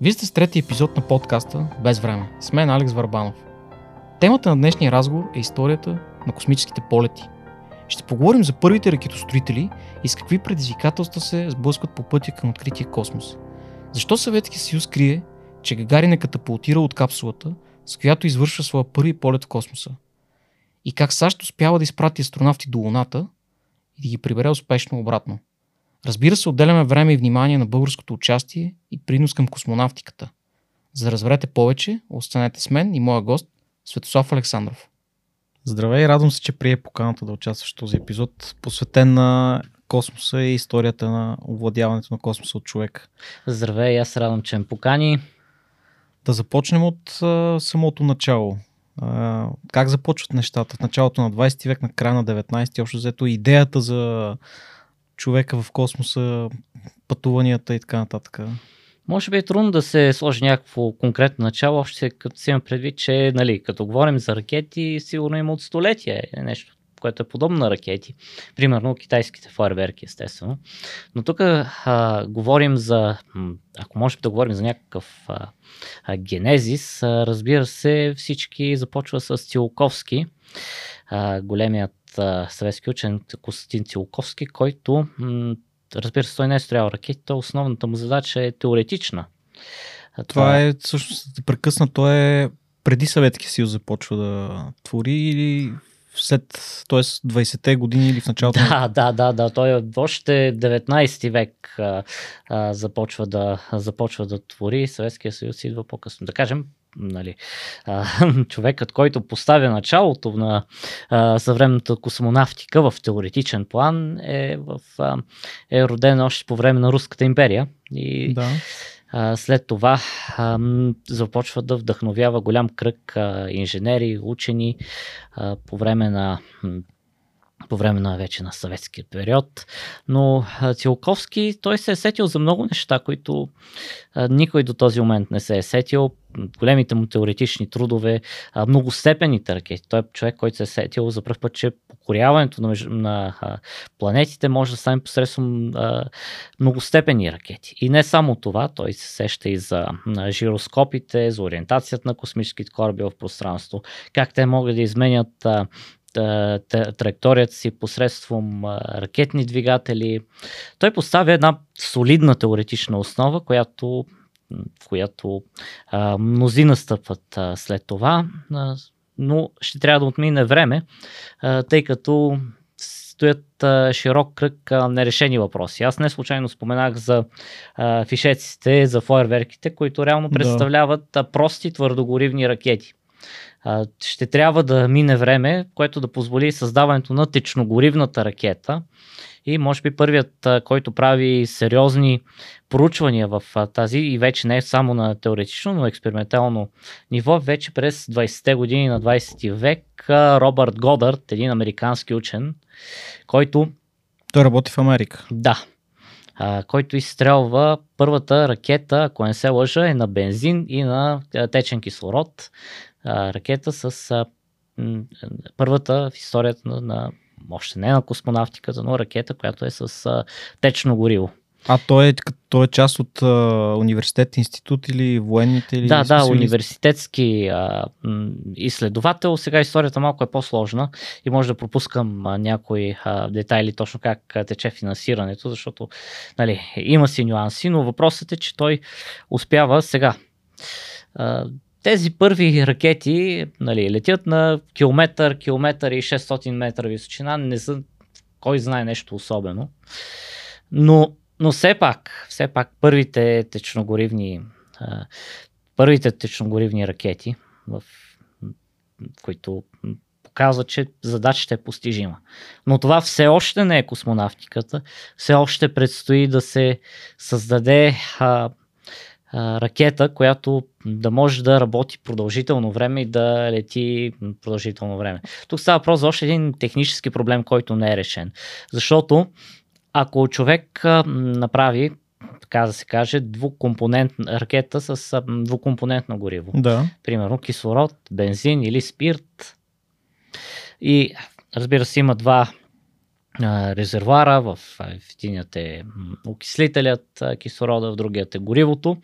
Вие сте с трети епизод на подкаста Без време. С мен Алекс Варбанов. Темата на днешния разговор е историята на космическите полети. Ще поговорим за първите ракетостроители и с какви предизвикателства се сблъскват по пътя към открития космос. Защо Съветския съюз крие, че Гагарин е катапултирал от капсулата, с която извършва своя първи полет в космоса? И как САЩ успява да изпрати астронавти до Луната и да ги прибере успешно обратно? Разбира се, отделяме време и внимание на българското участие и принос към космонавтиката. За да разберете повече, останете с мен и моя гост Светослав Александров. Здравей, радвам се, че прие поканата да участваш в този епизод, посветен на космоса и историята на овладяването на космоса от човек. Здравей, аз радвам, че ме покани. Да започнем от а, самото начало. А, как започват нещата? В началото на 20 век, на края на 19 общо взето идеята за човека в космоса, пътуванията и така нататък? Може би е трудно да се сложи някакво конкретно начало, още като си имам предвид, че нали, като говорим за ракети, сигурно има от столетия е нещо, което е подобно на ракети. Примерно китайските фойерверки, естествено. Но тук говорим за, ако може да говорим за някакъв а, а, генезис, а, разбира се, всички започва с Цилковски, а, големият съветски учен Костин Цилковски, който, разбира се, той не е строял ракети, то основната му задача е теоретична. Това, Това е, всъщност, да прекъсна, то е преди Съветския съюз започва да твори или след, т.е. 20-те години или в началото? Да, да, да, да. Той е още 19 век а, а, започва, да, започва да твори. Съветския съюз идва по-късно. Да кажем, нали, а, човекът, който поставя началото на а, съвременната космонавтика в теоретичен план е, в, а, е роден още по време на Руската империя. И да. а, след това а, започва да вдъхновява голям кръг а, инженери, учени по време на по време на вече на съветския период. Но Цилковски, той се е сетил за много неща, които никой до този момент не се е сетил. Големите му теоретични трудове, а, многостепенните ракети. Той е човек, който се е сетил за първ път, че покоряването на, на планетите може да стане посредством многостепени ракети. И не само това, той се сеща и за жироскопите, за ориентацията на космическите кораби в пространство, как те могат да изменят траекторията си посредством ракетни двигатели. Той поставя една солидна теоретична основа, която, в която а, мнози настъпват а, след това, а, но ще трябва да отмине време, а, тъй като стоят а, широк кръг а, нерешени въпроси. Аз не случайно споменах за а, фишеците, за фойерверките, които реално представляват да. прости твърдогоривни ракети ще трябва да мине време, което да позволи създаването на течногоривната ракета. И може би първият, който прави сериозни проучвания в тази и вече не е само на теоретично, но експериментално ниво, вече през 20-те години на 20 век Робърт Годърт, един американски учен, който... Той работи в Америка. Да, който изстрелва първата ракета, ако не се лъжа, е на бензин и на течен кислород а, ракета с а, м, първата в историята на, на, още не на космонавтиката, но ракета, която е с а, течно гориво. А той е, той е част от а, университет, институт или военните? Или да, да, университетски а, изследовател. Сега историята малко е по-сложна и може да пропускам а, някои а, детайли точно как а, тече финансирането, защото нали, има си нюанси, но въпросът е, че той успява сега. А, тези първи ракети нали, летят на километър, километър и 600 метра височина, не са кой знае нещо особено. Но, но все пак, все пак първите течногоривни, първите течногоривни ракети, в, които показват, че задачата е постижима. Но това все още не е космонавтиката. Все още предстои да се създаде а, ракета, която да може да работи продължително време и да лети продължително време. Тук става въпрос за още един технически проблем, който не е решен. Защото ако човек направи така да се каже, двукомпонентна ракета с двукомпонентно гориво. Да. Примерно кислород, бензин или спирт. И разбира се, има два резервуара, в, единият е окислителят кислорода, в другият е горивото,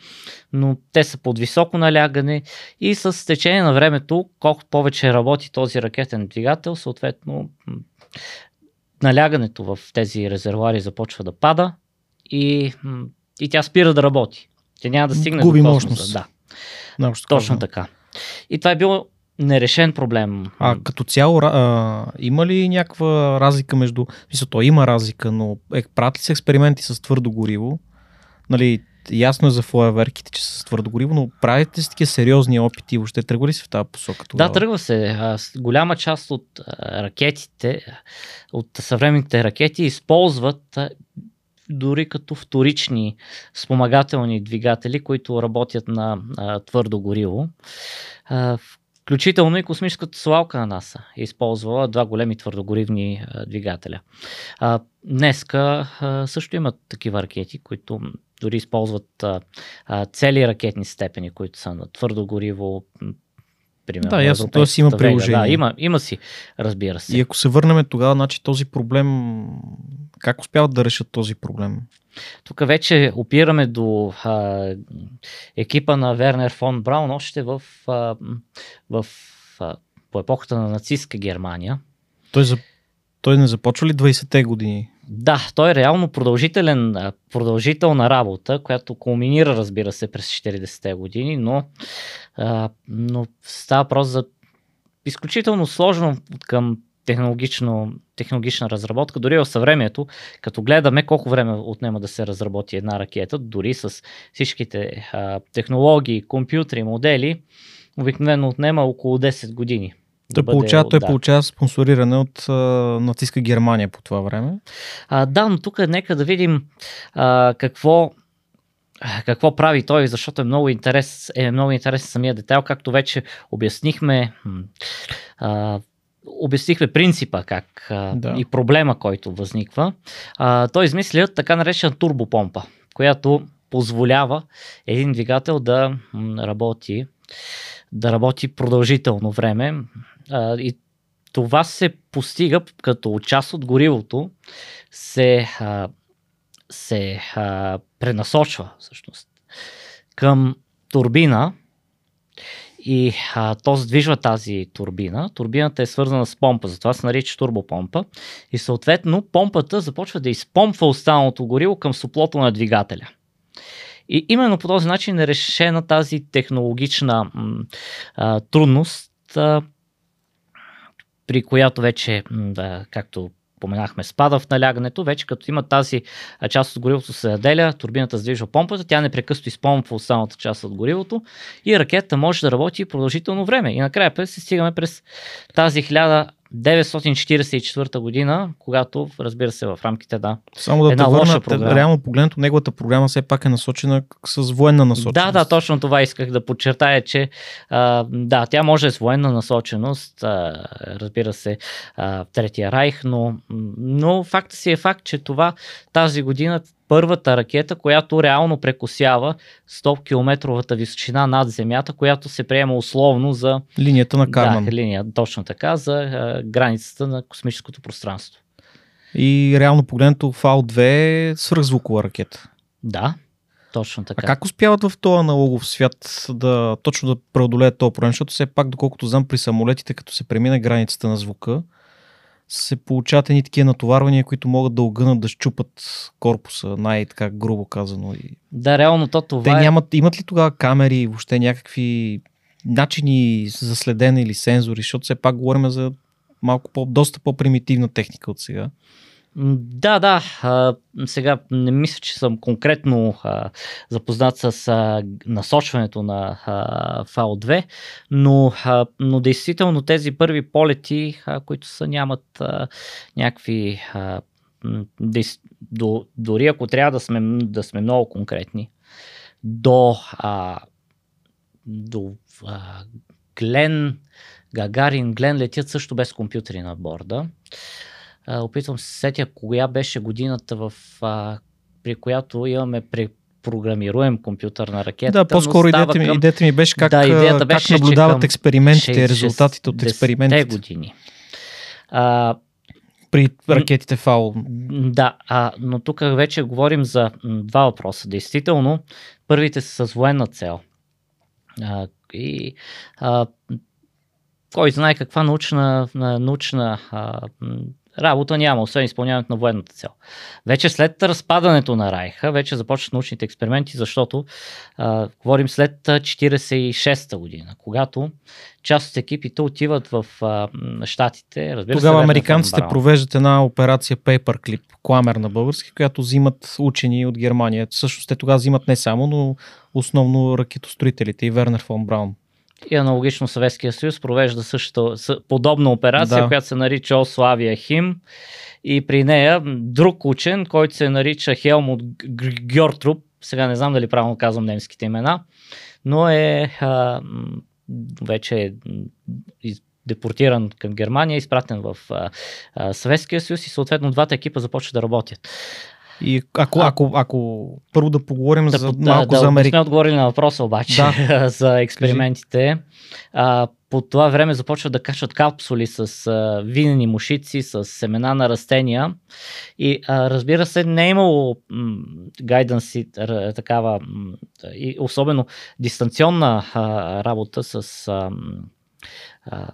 но те са под високо налягане и с течение на времето, колкото повече работи този ракетен двигател, съответно налягането в тези резервуари започва да пада и, и тя спира да работи. Тя няма да стигне Губи до космоса. мощност. Да, точно така. И това е било нерешен проблем. А като цяло, а, има ли някаква разлика между... Мисля, то има разлика, но е, правят ли се експерименти с твърдо гориво? Нали, ясно е за флоеверките, че са с твърдо гориво, но правите си такива сериозни опити? Въобще тръгва ли се в тази посока тогава? Да, тръгва се. А, Голяма част от а, ракетите, от съвременните ракети използват а, дори като вторични спомагателни двигатели, които работят на а, твърдо гориво. А, Включително и космическата слалка на НАСА е използвала два големи твърдогоривни двигателя. Днеска също имат такива ракети, които дори използват цели ракетни степени, които са на твърдо гориво. Примерно, Да, ясно, т.е. има Вега. приложение. Да, има, има си, разбира се. И ако се върнем тогава, значи този проблем, как успяват да решат този проблем? Тук вече опираме до а, екипа на Вернер фон Браун още в, а, в а, по епохата на нацистска Германия. Той, за... той не започва ли 20-те години? Да, той е реално продължителен, продължителна работа, която кулминира, разбира се, през 40-те години, но, а, но става въпрос за изключително сложно към технологично, технологична разработка. Дори в съвремието, като гледаме колко време отнема да се разработи една ракета, дори с всичките а, технологии, компютри, модели, обикновено отнема около 10 години. Той, бъде- получава, той да. получава спонсориране от а, нацистска Германия по това време. А, да, но тук нека да видим а, какво, какво прави той, защото е много, интерес, е много интересен самия детайл, както вече обяснихме. А, обяснихме принципа как а, Да. и проблема, който възниква. А, той измисля така наречена турбопомпа, която позволява един двигател да работи да работи продължително време. А, и това се постига като част от горивото се, а, се а, пренасочва всъщност към турбина и а, то задвижва тази турбина. Турбината е свързана с помпа, затова се нарича турбопомпа и съответно помпата започва да изпомпва останалото гориво към суплото на двигателя. И именно по този начин е решена тази технологична м, а, трудност, а, при която вече, да, както поменахме, спада в налягането, вече като има тази част от горивото се заделя, турбината задвижва помпата, тя непрекъснато изпомпва останалата част от горивото и ракетата може да работи продължително време. И накрая се стигаме през тази 1944 година, когато, разбира се, в рамките да, Само да Една те лоша върна, програма. реално погледнато, неговата програма все пак е насочена с военна насоченост. Да, да, точно това исках да подчертая, че а, да, тя може с военна насоченост, а, разбира се, а, Третия райх, но, но факта си е факт, че това тази година първата ракета, която реално прекосява 100 км височина над Земята, която се приема условно за Линията на Карман. да, линия, точно така, за а, границата на космическото пространство. И реално погледнато Фал-2 е свръхзвукова ракета. Да, точно така. А как успяват в този аналогов свят да точно да преодолеят този проблем? Защото все пак, доколкото знам, при самолетите, като се премине границата на звука, се получават едни такива натоварвания, които могат да огънат, да щупат корпуса, най-така грубо казано. И... Да, реално то това Те е... нямат, имат ли тогава камери, въобще някакви начини за следене или сензори, защото все пак говорим за малко по, доста по-примитивна техника от сега. Да, да. Сега не мисля, че съм конкретно запознат с насочването на а, FAO-2, но, но действително тези първи полети, които са нямат някакви. Дори ако трябва да сме, да сме много конкретни, до, до Глен, Гагарин, Глен летят също без компютри на борда. А, опитвам се сетя коя беше годината, в, а, при която имаме при програмируем компютър на ракета. да, по-скоро идеята ми, идеята ми беше как, Да, идеята как беше, че наблюдават към експериментите, резултатите от 60-те експериментите. години. А, при ракетите фаул. Да, а, но тук вече говорим за два въпроса. Действително, първите са с военна цел. А, и а, кой знае каква научна, научна а, работа няма, освен изпълняването на военната цел. Вече след разпадането на Райха, вече започват научните експерименти, защото а, говорим след 46-та година, когато част от екипите отиват в а, Штатите. Разбира Тогава се, американците провеждат една операция Paperclip, кламер на български, която взимат учени от Германия. Всъщност те тогава взимат не само, но основно ракетостроителите и Вернер фон Браун. И аналогично Съветския съюз провежда същата подобна операция, да. която се нарича Ославия Хим. И при нея друг учен, който се нарича Хелмут Гьортруп, сега не знам дали правилно казвам немските имена, но е а, вече е депортиран към Германия, изпратен в а, а, Съветския съюз и съответно двата екипа започват да работят. И ако, а, ако, ако първо да поговорим да, за да, малко да, за Америка. Да, сме отговорили на въпроса обаче да. за експериментите. А, по това време започват да качват капсули с а, винени мушици, с семена на растения. И а, разбира се, не е имало гайданси, такава, м- и особено дистанционна а, работа с а, а,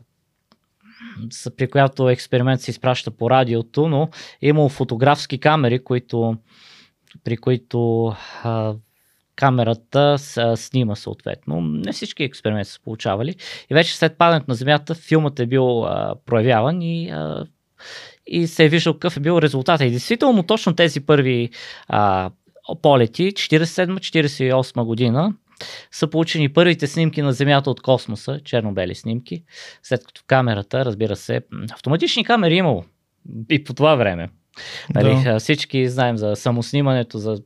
при която експеримент се изпраща по радиото, но е имало фотографски камери, които, при които а, камерата а, снима съответно. Не всички експерименти са получавали. И вече след падането на Земята филмът е бил а, проявяван и, а, и се е виждал какъв е бил резултат. И действително точно тези първи а, полети, 47-48 година, са получени първите снимки на Земята от космоса, черно-бели снимки, след като камерата, разбира се, автоматични камери имало и по това време. Нали, да. Всички знаем за самоснимането, за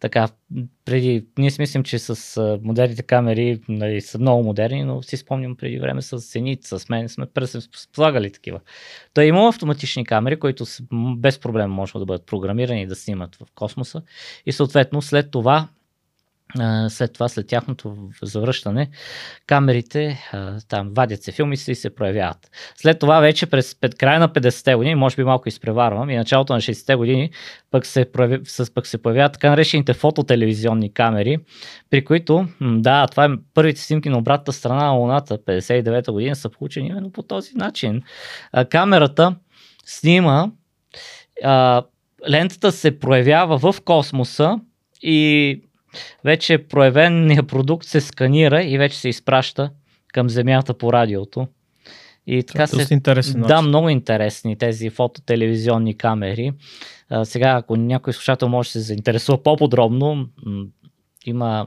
така, преди, ние си мислим, че с модерните камери нали, са много модерни, но си спомням преди време с Зенит, с мен сме слагали такива. Той е имало автоматични камери, които без проблем може да бъдат програмирани да снимат в космоса и съответно след това след това, след тяхното завръщане, камерите там вадят се филми и се проявяват. След това вече през края на 50-те години, може би малко изпреварвам, и началото на 60-те години пък се, прояви, пък се появяват така наречените фототелевизионни камери, при които, да, това е първите снимки на обратната страна на Луната, 59-та година са получени именно по този начин. Камерата снима, лентата се проявява в космоса и вече проявения продукт се сканира и вече се изпраща към Земята по радиото. И така Това е се. Интересен да, начин. много интересни тези фототелевизионни камери. А, сега, ако някой слушател може да се заинтересува по-подробно, има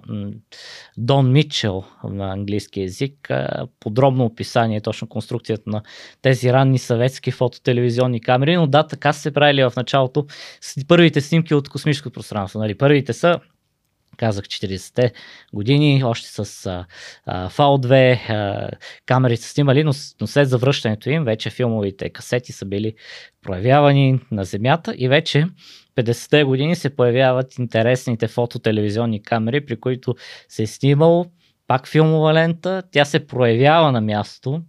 Дон Митчел на английски язик, подробно описание, точно конструкцията на тези ранни съветски фототелевизионни камери, но да, така се правили в началото с първите снимки от космическото пространство. Нали? Първите са казах 40-те години, още с а, FAO2, а, камерите са снимали, но, но след завръщането им вече филмовите касети са били проявявани на Земята и вече 50-те години се появяват интересните фототелевизионни камери, при които се е снимало пак филмова лента, тя се проявява на място,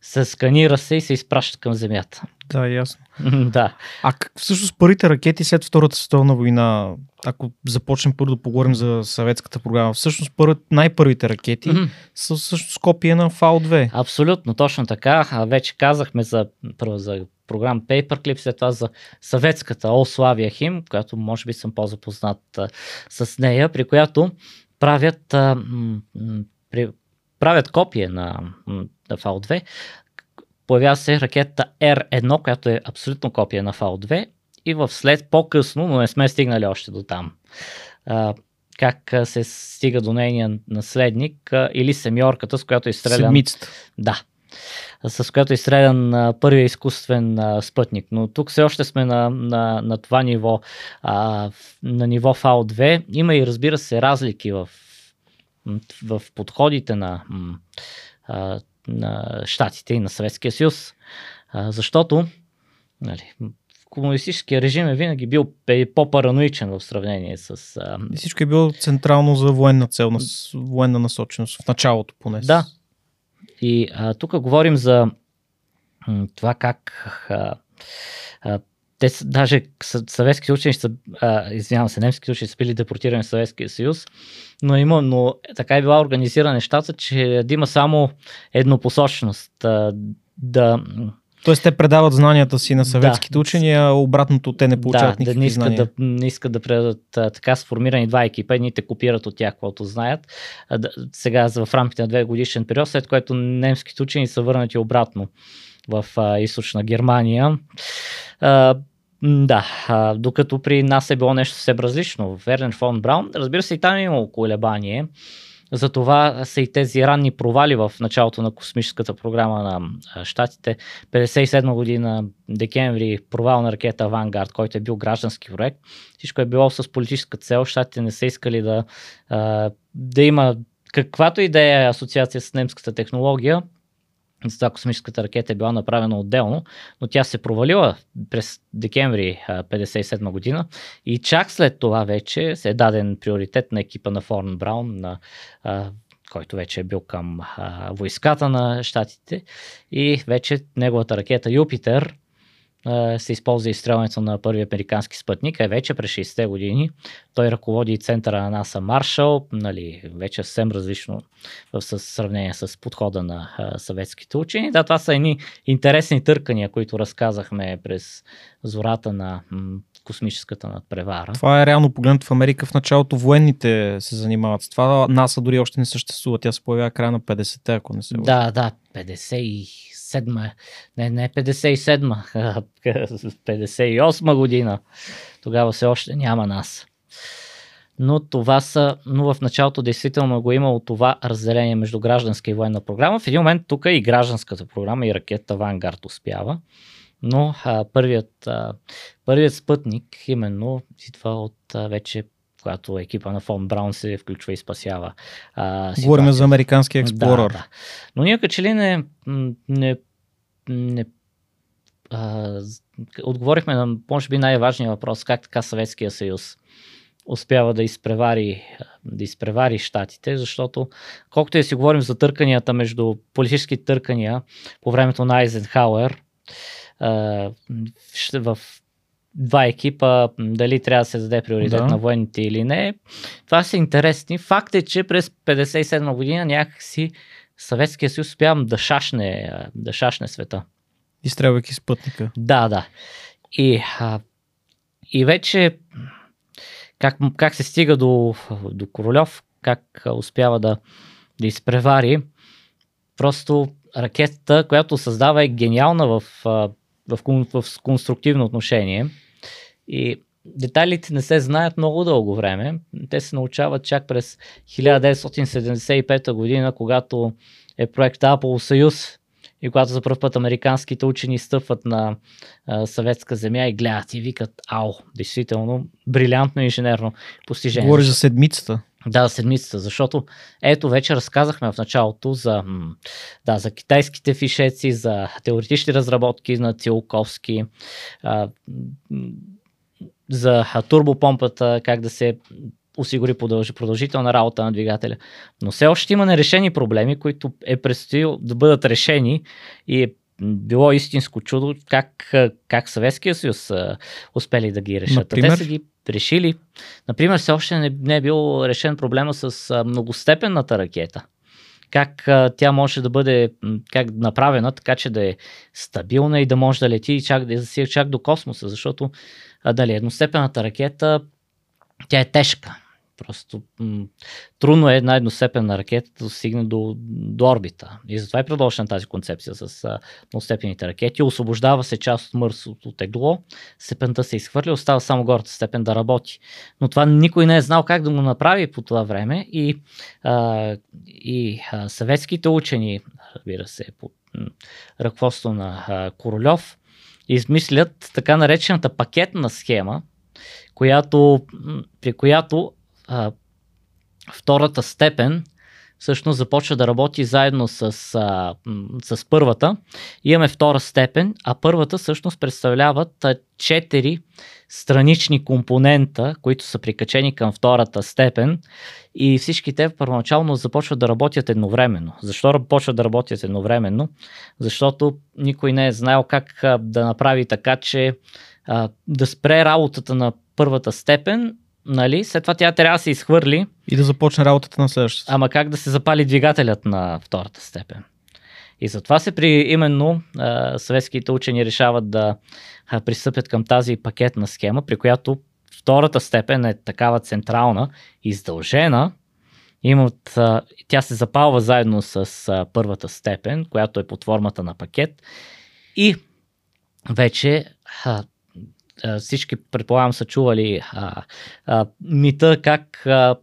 се сканира се и се изпраща към Земята. Да, ясно. да. А всъщност първите ракети след Втората световна война, ако започнем първо да поговорим за съветската програма, всъщност първи, най-първите ракети mm-hmm. са всъщност копия на FAO-2. Абсолютно, точно така. А вече казахме за, първо за програм Paperclip, след това за съветската Ославия Хим, която може би съм по-запознат а, с нея, при която правят, а, м- при, правят копия на, на FAO-2, Появява се ракетата R1, която е абсолютно копия на FAL-2 и в след по-късно, но не сме стигнали още до там. А, как се стига до нейния наследник а, или семьорката, с която е изстрелян... Седмицата. Да, с която е изстрелян първия изкуствен а, спътник. Но тук все още сме на, на, на това ниво, а, на ниво FAL-2. Има и разбира се разлики в, в подходите на а, на Штатите и на Съветския съюз. А, защото нали, комунистическия режим е винаги бил по-параноичен в сравнение с... А... И всичко е било централно за военна цел, на военна насоченост, в началото поне. Да. И а, тук говорим за това как а, а, те са, даже съветските учени са, а, извинявам се, немските учени са били депортирани в Съветския съюз, но има, но така е била организирана нещата, че да има само еднопосочност, а, да Тоест те предават знанията си на съветските да. учени, а обратното те не получават да, никакви да не искат знания. Да, не искат да предадат а, така сформирани два екипа, едните копират от тях, каквото знаят. А, да, сега в рамките на две годишен период, след което немските учени са върнати обратно в а, източна Германия. А, да, а, докато при нас е било нещо съвсем различно. Вернер фон Браун, разбира се, и там е имало колебание. Затова са и тези ранни провали в началото на космическата програма на Штатите. 57 година, декември, провал на ракета Авангард, който е бил граждански проект. Всичко е било с политическа цел. Штатите не са искали да, да има каквато и да е асоциация с немската технология, затова космическата ракета е била направена отделно, но тя се провалила през декември 1957 година. И чак след това вече се е даден приоритет на екипа на Форн Браун, на, а, който вече е бил към а, войската на щатите. И вече неговата ракета Юпитер се използва изстрелването на първи американски спътник, а вече през 60-те години той ръководи центъра на НАСА Маршал, нали, вече съвсем различно в сравнение с подхода на а, съветските учени. Да, това са едни интересни търкания, които разказахме през зората на м- космическата надпревара. Това е реално погледнато в Америка. В началото военните се занимават с това. НАСА дори още не съществува. Тя се появява края на 50-те, ако не се Да, да, 57 не, не 57 58 година. Тогава все още няма нас. Но това са, но в началото действително го е имало това разделение между гражданска и военна програма. В един момент тук и гражданската програма и ракета Вангард успява. Но а, първият, а, първият спътник именно идва от а, вече когато екипа на Фон Браун се включва и спасява. А, Говорим за американски експлорър. Да, да. Но ние че ли не, не, не а, отговорихме на, може би, най-важния въпрос, как така Съветския съюз успява да изпревари, да изпревари щатите, защото колкото и си говорим за търканията между политически търкания по времето на Айзенхауер, в два екипа, дали трябва да се даде приоритет да. на военните или не. Това са интересни. Факт е, че през 57 година някакси Съветския съюз успява да шашне, да шашне света. Изстрелвайки спътника. Да, да. И, а, и вече как, как се стига до, до Королев, как успява да, да изпревари, просто ракетата, която създава е гениална в, в, в конструктивно отношение. И детайлите не се знаят много дълго време. Те се научават чак през 1975 година, когато е проект Apollo Съюз и когато за първ път американските учени стъпват на а, съветска земя и гледат и викат, ау, действително, брилянтно инженерно постижение. Говори за седмицата. Да, седмицата, защото ето вече разказахме в началото за, да, за китайските фишеци, за теоретични разработки на Цилковски, а, за турбопомпата, как да се осигури продълж, продължителна работа на двигателя. Но все още има нерешени проблеми, които е предстоило да бъдат решени и е било истинско чудо как, как Съветския съюз успели да ги решат. Например? Те са ги решили. Например, все още не, не е бил решен проблема с многостепенната ракета. Как а, тя може да бъде как направена така, че да е стабилна и да може да лети и чак, да чак до космоса, защото а, дали, едностепенната ракета тя е тежка. Просто м- трудно е една едностепенна ракета да стигне до, до орбита. И затова е продължена тази концепция с многостепените ракети. Освобождава се част от мърсото тегло, степента се изхвърля, остава само гората степен да работи. Но това никой не е знал как да го направи по това време и, а, и а, съветските учени, разбира се, по ръководство на а, Королев, измислят така наречената пакетна схема, която, при която а, втората степен всъщност започва да работи заедно с, а, с първата. Имаме втора степен, а първата всъщност представляват четири странични компонента, които са прикачени към втората степен и всички те първоначално започват да работят едновременно. Защо започват да работят едновременно? Защото никой не е знаел как да направи така, че а, да спре работата на първата степен, нали? След това тя трябва да се изхвърли. И да започне работата на следващата. Ама как да се запали двигателят на втората степен? И затова се при именно а, съветските учени решават да а, пристъпят към тази пакетна схема, при която втората степен е такава централна, издължена, имат, а, тя се запалва заедно с а, първата степен, която е под формата на пакет и вече а, всички предполагам са чували а, а, мита как а,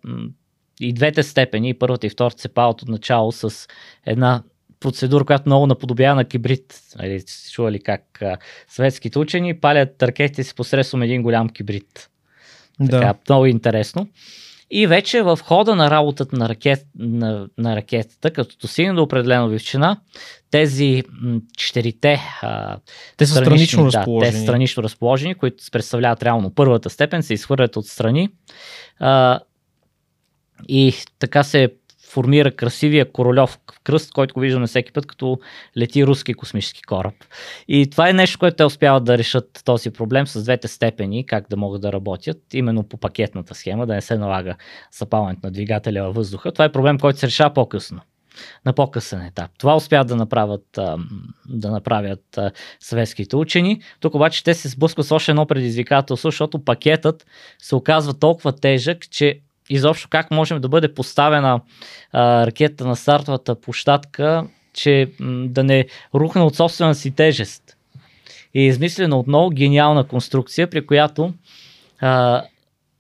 и двете степени, първата и втората се палят от начало с една процедура, която много наподобява на кибрид. Нали, чували как а, съветските учени палят ракетите си посредством един голям кибрид. Да. Така, много интересно. И вече в хода на работата на, ракет, на, на ракетата, като достигне до определена величина, тези четирите а, Те са странично да, разположени. те са странично разположени, които представляват реално първата степен, се изхвърлят отстрани. А, и така се формира красивия королев кръст, който го виждаме всеки път, като лети руски космически кораб. И това е нещо, което те успяват да решат този проблем с двете степени, как да могат да работят, именно по пакетната схема, да не се налага запалването на двигателя във въздуха. Това е проблем, който се решава по-късно на по-късен етап. Това успяват да направят, да направят съветските учени. Тук обаче те се сблъскват с още едно предизвикателство, защото пакетът се оказва толкова тежък, че изобщо как можем да бъде поставена а, ракета на стартовата площадка, че м, да не рухне от собствена си тежест. И е измислена отново гениална конструкция, при която а,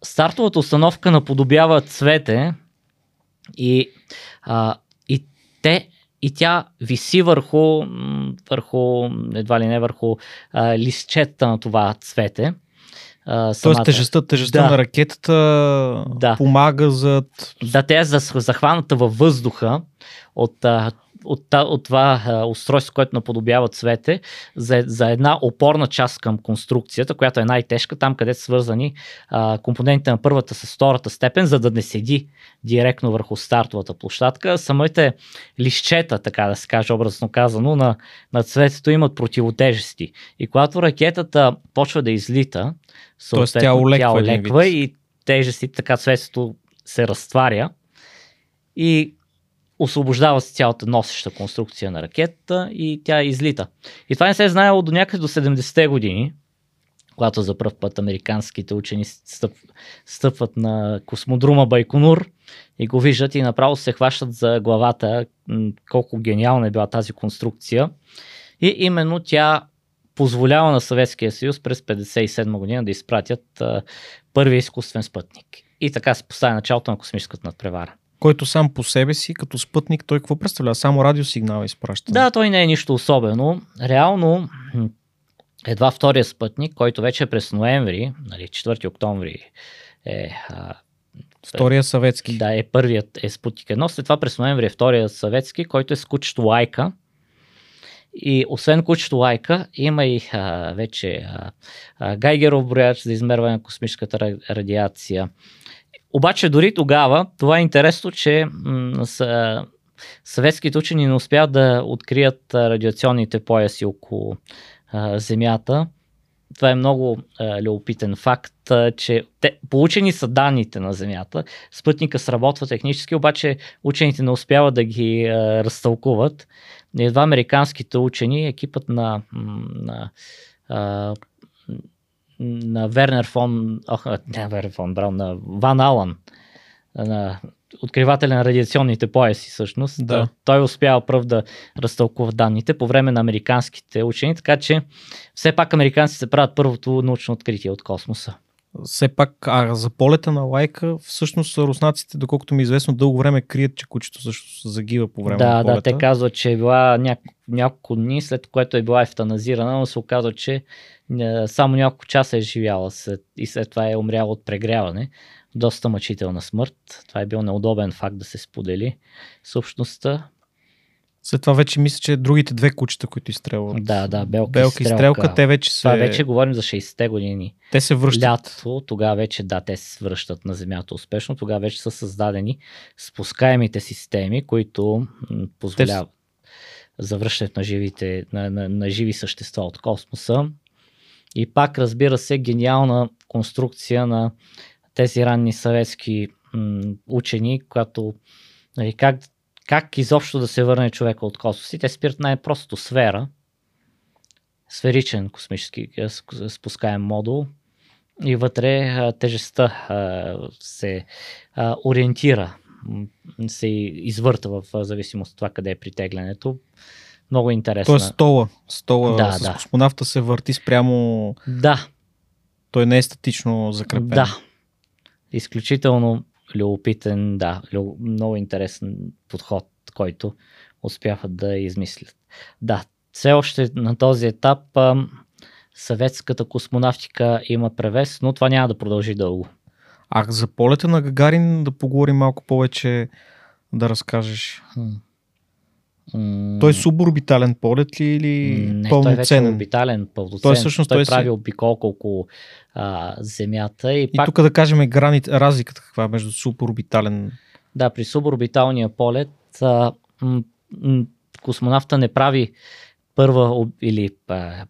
стартовата установка наподобява цвете и, а, и те и тя виси върху, върху едва ли не върху а, листчета на това цвете. А, Тоест тежестта, тежестта Да. на ракетата Да. помага за... Да, тя е захваната във въздуха от, а, от, от това устройство, което наподобява цвете, за, за една опорна част към конструкцията, която е най-тежка, там където са свързани а, компонентите на първата с втората степен, за да не седи директно върху стартовата площадка. Самите лищета, така да се каже образно казано, на, на цветето имат противотежести. И когато ракетата почва да излита, Тоест тя съответно, олеква тя олеква и тежестите, така цветето се разтваря и освобождава се цялата носеща конструкция на ракетата и тя излита. И това не се е знаело до някъде до 70-те години, когато за първ път американските учени стъп, стъпват на космодрума Байконур и го виждат и направо се хващат за главата колко гениална е била тази конструкция. И именно тя позволява на Съветския съюз през 1957 година да изпратят а, първия изкуствен спътник. И така се поставя началото на космическата надпревара. Който сам по себе си, като спътник, той какво представлява? Само радиосигнал изпраща. Да, той не е нищо особено. Реално, едва втория спътник, който вече е през ноември, нали, 4 октомври е, а, Втория съветски. да, е първият е Спутник 1, след това през ноември е втория съветски, който е с кучето Лайка. И освен кучето Лайка, има и а, вече а, а, Гайгеров брояч за измерване на космическата ра- радиация. Обаче дори тогава, това е интересно, че съветските учени не успяват да открият радиационните пояси около а, Земята. Това е много а, любопитен факт, а, че те, получени са данните на Земята, спътника сработва технически, обаче учените не успяват да ги а, разтълкуват. Едва американските учени, екипът на, на, а, на Вернер фон, ох, не Вернер фон Браун, на Ван Алън, на откривателя на радиационните пояси всъщност. Да. Той успява пръв да разтълкува данните по време на американските учени, така че все пак американците правят първото научно откритие от космоса. Все пак, а за полета на лайка, всъщност руснаците, доколкото ми е известно, дълго време крият, че кучето също загива по време да, на полета. да, те казват, че е била няко, няколко дни, след което е била ефтаназирана, но се оказва, че само няколко часа е живяла след, и след това е умряла от прегряване. доста мъчителна смърт. Това е бил неудобен факт да се сподели с общността. След това вече мисля, че другите две кучета, които изстрелват. Да, да, Белка, Белка и стрелка, те вече се... Това вече говорим за 60-те години. Те се връщат. Лято, тогава вече, да, те се връщат на Земята успешно. Тогава вече са създадени спускаемите системи, които позволяват завръщането на, живите, на, на, на живи същества от космоса. И пак, разбира се, гениална конструкция на тези ранни съветски м, учени, която нали, как, как изобщо да се върне човека от космос. И те спират най-простото сфера, сферичен космически е, спускаем модул и вътре а, тежестта а, се а, ориентира, се извърта в зависимост от това къде е притеглянето. Много интересно. Тоест стола. Стола Да, с да. космонавта се върти спрямо... Да, Той не е статично закрепен. Да. Изключително любопитен, да, люб... много интересен подход, който успяват да измислят. Да, все още на този етап а, съветската космонавтика има превес, но това няма да продължи дълго. А за полета на Гагарин да поговорим малко повече, да разкажеш. М, Той е суборбитален полет ли или Не, той е пълноценен? орбитален, пълноценен. Той всъщност той той си- прави обиколка около а, Земята и, И пак тук да кажем грани... разликата каква е между суборбитален. Да, при суборбиталния полет а, м, м, космонавта не прави първа или а,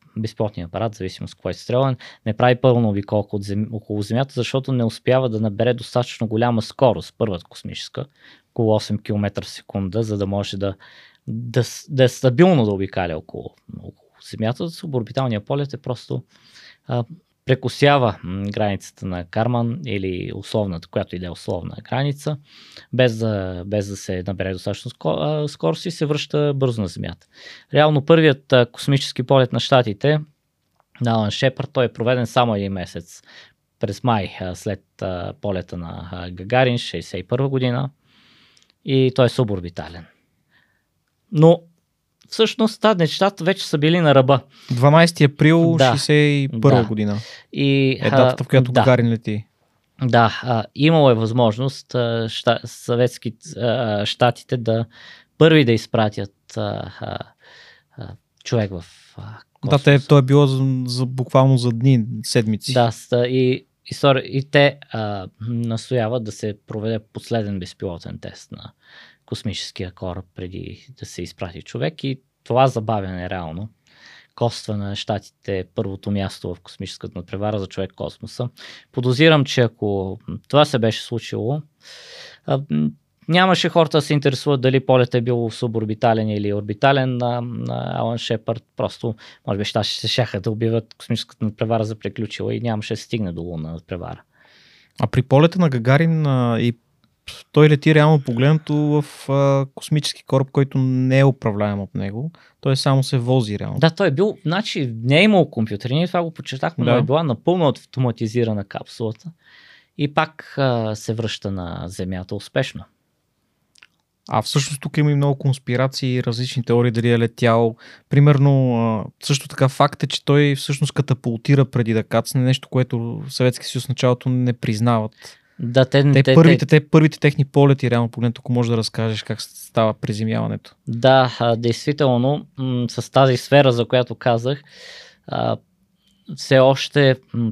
апарат, зависимо с кой е стрелен, не прави пълна обиколка от зем... около Земята, защото не успява да набере достатъчно голяма скорост, първата космическа, около 8 км в секунда, за да може да, да, да е стабилно да обикаля около, около Земята. Суборбиталния полет е просто а, прекосява границата на Карман или условната, която и да е условна граница, без да, без да се набере достатъчно скорост и се връща бързо на Земята. Реално първият космически полет на щатите на Алан Шепард, той е проведен само един месец през май след полета на Гагарин 61 година и той е суборбитален. Но всъщност тази нещата вече са били на ръба. 12 април Да. 61 Да. година И, е датата, в която да, Гагарин лети. Да, а, имало е възможност а, ща, съветски а, щатите да първи да изпратят а, а, а, човек в а, Да, те, космоса. то е било за, за, буквално за дни, седмици. Да, и, история, и те а, настояват да се проведе последен безпилотен тест на космическия кораб преди да се изпрати човек и това забавяне реално коства на щатите първото място в космическата надпревара за човек космоса. Подозирам, че ако това се беше случило, нямаше хората да се интересуват дали полет е бил суборбитален или орбитален на, на Алан Шепард. Просто, може би, щати се шаха да убиват космическата надпревара за приключила и нямаше да стигне до лунна надпревара. А при полета на Гагарин и той лети реално погледнато в а, космически кораб, който не е управляем от него. Той само се вози реално. Да, той е бил, значи не е имал компютър, ние това го подчертахме, но Да. е била напълно автоматизирана капсулата и пак а, се връща на Земята успешно. А всъщност тук има и много конспирации и различни теории дали е летял. Примерно, също така факт е, че той всъщност катапултира преди да кацне нещо, което Съветски съюз началото не признават. Да, те, Те, те, първите, те, първите техни полети, реално погледнато, ако можеш да разкажеш как става приземяването. Да, а, действително, м- с тази сфера, за която казах, а, все още м-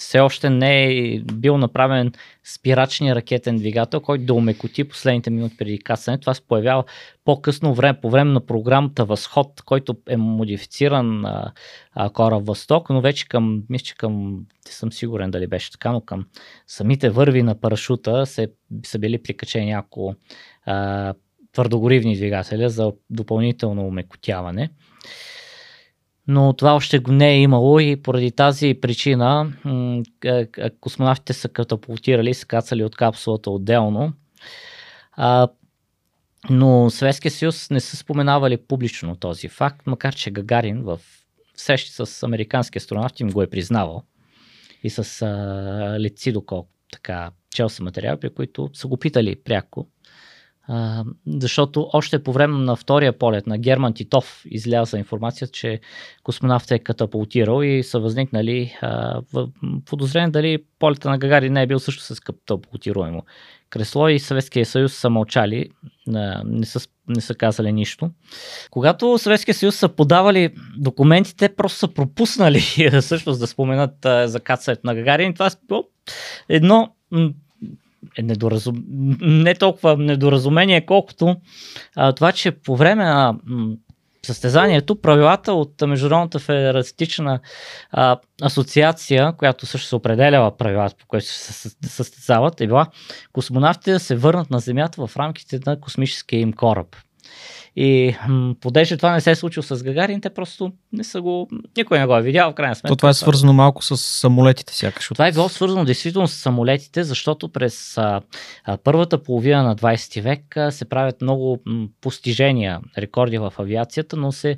все още не е бил направен спирачния ракетен двигател, който да умекоти последните минути преди кацане. Това се появява по-късно време, по време на програмата Възход, който е модифициран а, а, кораб Възток, но вече към, мисля, че към, не съм сигурен дали беше така, но към самите върви на парашута се, са били прикачени няколко твърдогоривни двигателя за допълнително умекотяване. Но това още го не е имало и поради тази причина космонавтите са катапултирали, са кацали от капсулата отделно. Но Съветския съюз не са споменавали публично този факт, макар че Гагарин в срещи с американски астронавти им го е признавал. И с а, летци, доколко така, чел са материали, при които са го питали пряко А, защото още по време на втория полет на Герман Титов изляза информация, че космонавтът е катапултирал и са възникнали а, дали полета на Гагари не е бил също с катапултируемо кресло и Съветския съюз са мълчали, не са, не са казали нищо. Когато Съветския съюз са подавали документите, просто са пропуснали всъщност да споменат за кацането на Гагарин. Това е едно е недоразум... не толкова недоразумение, колкото а, това, че по време на състезанието, правилата от Международната федератична а, асоциация, която също се определяла правилата, по които се състезават, е била космонавтите да се върнат на Земята в рамките на космическия им кораб. И м- понеже това не се е случило с Гагарин, те просто не са го, никой не го е видял в крайна сметка. То това е свързано малко с самолетите сякаш. Това е било свързано действително с самолетите, защото през а, а, първата половина на 20 век а, се правят много м- постижения, рекорди в авиацията, но се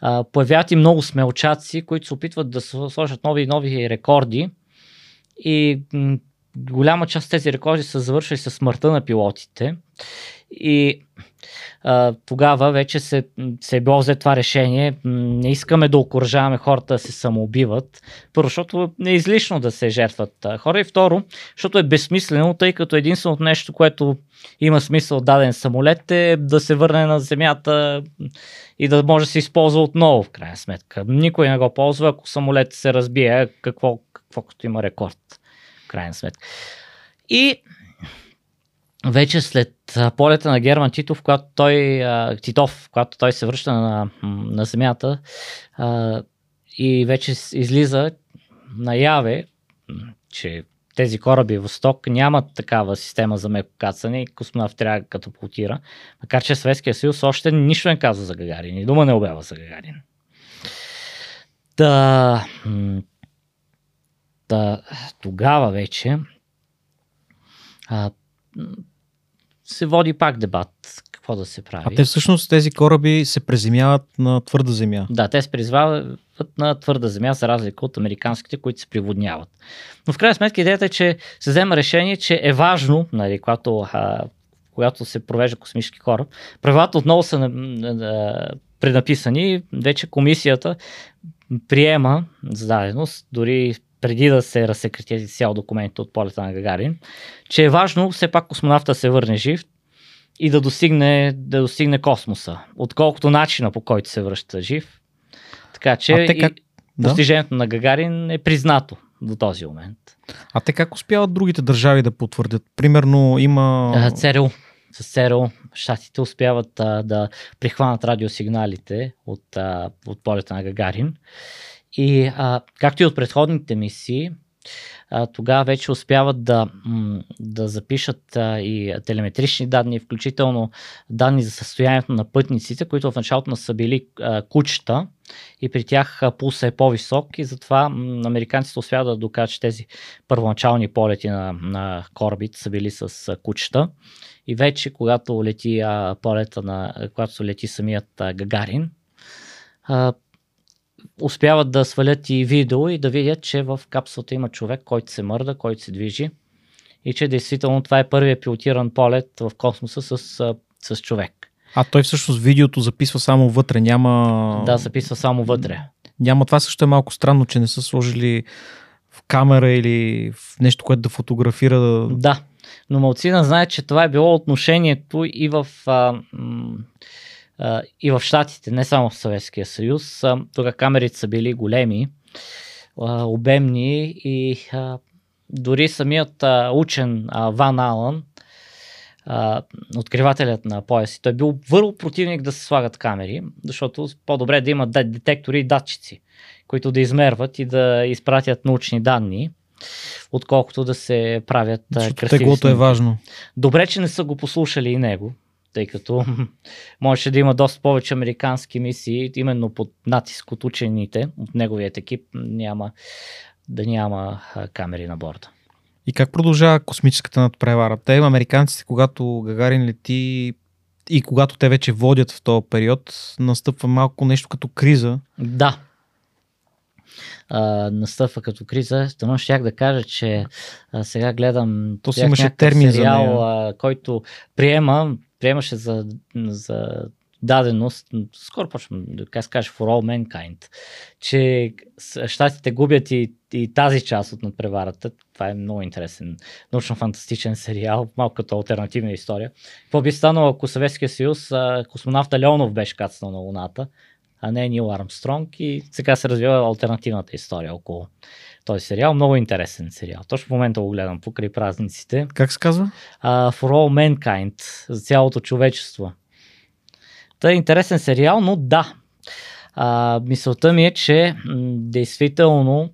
а, появяват и много смелчаци, които се опитват да сложат нови и нови рекорди. И м- голяма част от тези рекорди са завършили с смъртта на пилотите. И а, тогава вече се, се е било взе това решение. Не искаме да окоръжаваме хората да се самоубиват. Първо, защото не е излишно да се жертват хора. И второ, защото е безсмислено, тъй като единственото нещо, което има смисъл даден самолет е да се върне на земята и да може да се използва отново, в крайна сметка. Никой не го ползва, ако самолет се разбие, какво, какво като има рекорд, крайна сметка. И вече след полета на Герман Титов, когато той, Титов, когато той се връща на, на земята и вече излиза наяве, че тези кораби Восток нямат такава система за меко кацане и космонавт трябва да катапултира, макар че Съветския съюз още нищо не казва за Гагарин и дума не обява за Гагарин. Та, та тогава вече а, се води пак дебат какво да се прави. А те всъщност тези кораби се преземяват на твърда земя. Да, те се призвават на твърда земя, за разлика от американските, които се приводняват. Но в крайна сметка идеята е, че се взема решение, че е важно, нали, когато, а, когато се провежда космически кораб, правилата отново са а, пренаписани. Вече комисията приема за даденост, дори преди да се разсекрети цял документ от полета на Гагарин, че е важно все пак космонавта се върне жив и да достигне, да достигне космоса, отколкото начина по който се връща жив. Така че а те как... постижението да? на Гагарин е признато до този момент. А те как успяват другите държави да потвърдят? Примерно има... ЦРУ. С ЦРУ щатите успяват а, да прихванат радиосигналите от, а, от полета на Гагарин и а, както и от предходните мисии, а, тогава вече успяват да, да запишат а, и телеметрични данни, включително данни за състоянието на пътниците, които в началото са били а, кучета и при тях пулса е по-висок и затова американците успяват да докажат, че тези първоначални полети на, на корабите са били с кучета. И вече, когато лети а, полета на, когато лети самият а, Гагарин, а, успяват да свалят и видео и да видят, че в капсулата има човек, който се мърда, който се движи и че действително това е първият пилотиран полет в космоса с, с човек. А той всъщност видеото записва само вътре, няма... Да, записва само вътре. Няма, това също е малко странно, че не са сложили в камера или в нещо, което да фотографира. Да, но малцина знае, че това е било отношението и в а, м- и в Штатите, не само в Съветския съюз. Тук камерите са били големи, обемни и дори самият учен Ван Алън, откривателят на пояси, той е бил върл противник да се слагат камери, защото по-добре да имат детектори и датчици, които да измерват и да изпратят научни данни отколкото да се правят Защото красиви теглото е важно. Добре, че не са го послушали и него, тъй като можеше да има доста повече американски мисии, именно под натиск от учените, от неговият екип, няма, да няма камери на борда. И как продължава космическата надпревара? Те, американците, когато Гагарин лети и когато те вече водят в този период, настъпва малко нещо като криза. Да. А, настъпва като криза. Тъно щях да кажа, че а, сега гледам То си имаше термин сериал, за а, който приема приемаше за, за даденост, скоро почвам да се каже for all mankind, че щатите губят и, и тази част от надпреварата. Това е много интересен, научно-фантастичен сериал, малко като альтернативна история. Какво би станало, ако Съветския съюз, космонавта Леонов беше кацнал на Луната, а не Нил Армстронг и сега се развива альтернативната история около този сериал. Много интересен сериал. Точно в момента го гледам покрай празниците. Как се казва? Uh, For All Mankind, за цялото човечество. Та е интересен сериал, но да. А, мисълта ми е, че м, действително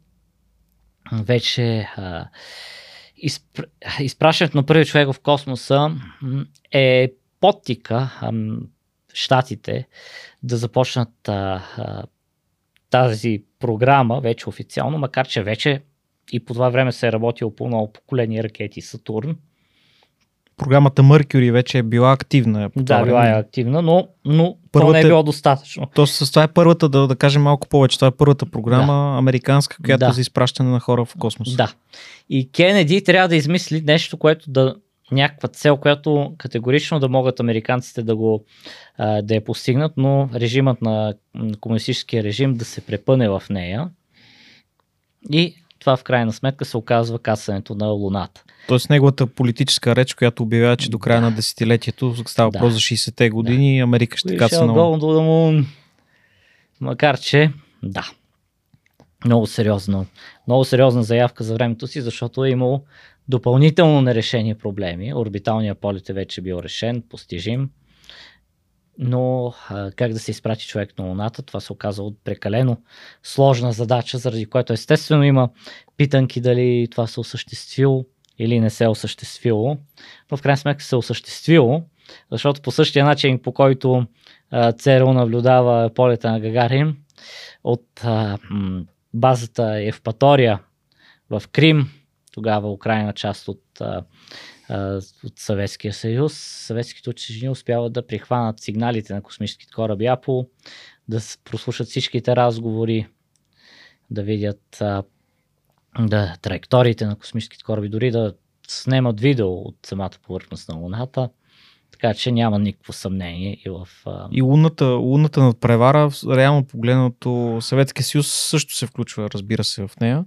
вече а, изпр... изпращането на първи човек в космоса е подтика а, щатите да започнат а, а, тази програма вече официално, макар че вече и по това време се е работило по много поколения ракети Сатурн програмата Mercury вече е била активна. По да, била е активна, но, но първата, то не е било достатъчно. То с това е първата, да, да кажем малко повече, това е първата програма, да. американска, която да. за изпращане на хора в космоса. Да. И Кенеди трябва да измисли нещо, което да някаква цел, която категорично да могат американците да го да я постигнат, но режимът на комунистическия режим да се препъне в нея. И това в крайна сметка се оказва касането на Луната. Тоест неговата политическа реч, която обявява, че до края да. на десетилетието става да. въпрос за 60-те години, да. Америка ще каса много. Да му... Макар че, да, много сериозно. Много сериозна заявка за времето си, защото е имало допълнително нерешени проблеми. Орбиталният полет е вече бил решен, постижим но а, как да се изпрати човек на Луната, това се оказа от прекалено сложна задача, заради което естествено има питанки дали това се осъществило или не се е осъществило, в крайна сметка се е осъществило, защото по същия начин, по който ЦРУ наблюдава полета на Гагарин от а, базата Евпатория в Крим, тогава Украина част от от Съветския съюз. Съветските учени успяват да прихванат сигналите на космическите кораби Apple, да прослушат всичките разговори, да видят да, траекториите на космическите кораби, дори да снимат видео от самата повърхност на Луната. Така че няма никакво съмнение и в... А... И лунната, лунната надпревара, реално погледнато, Съветския съюз също се включва, разбира се, в нея.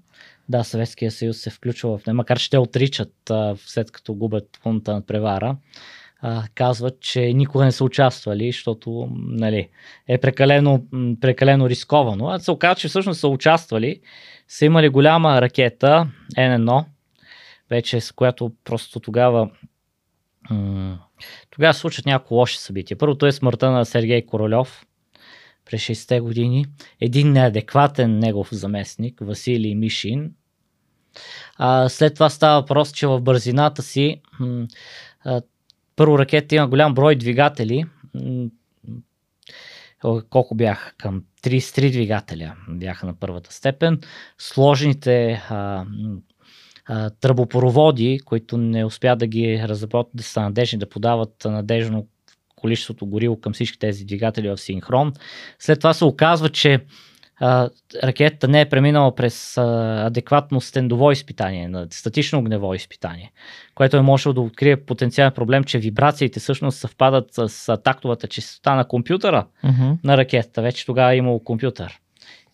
Да, Съветския съюз се включва в нея, макар че те отричат, след като губят лунната надпревара. А, казват, че никога не са участвали, защото нали, е прекалено, прекалено рисковано. А се оказва, че всъщност са участвали. Са имали голяма ракета N1, вече с която просто тогава тогава случат няколко лоши събития. Първото е смъртта на Сергей Королев през 60-те години. Един неадекватен негов заместник, Василий Мишин. А, след това става въпрос, че в бързината си а, първо ракета има голям брой двигатели. Колко бяха? Към 33 двигателя бяха на първата степен. Сложните а, тръбопроводи, които не успят да ги разработят да са надежни, да подават надежно количеството гориво към всички тези двигатели в синхрон. След това се оказва, че а, ракетата не е преминала през а, адекватно стендово изпитание, на статично огнево изпитание, което е можело да открие потенциален проблем, че вибрациите всъщност съвпадат с, с тактовата частота на компютъра uh-huh. на ракетата. Вече тогава е имало компютър.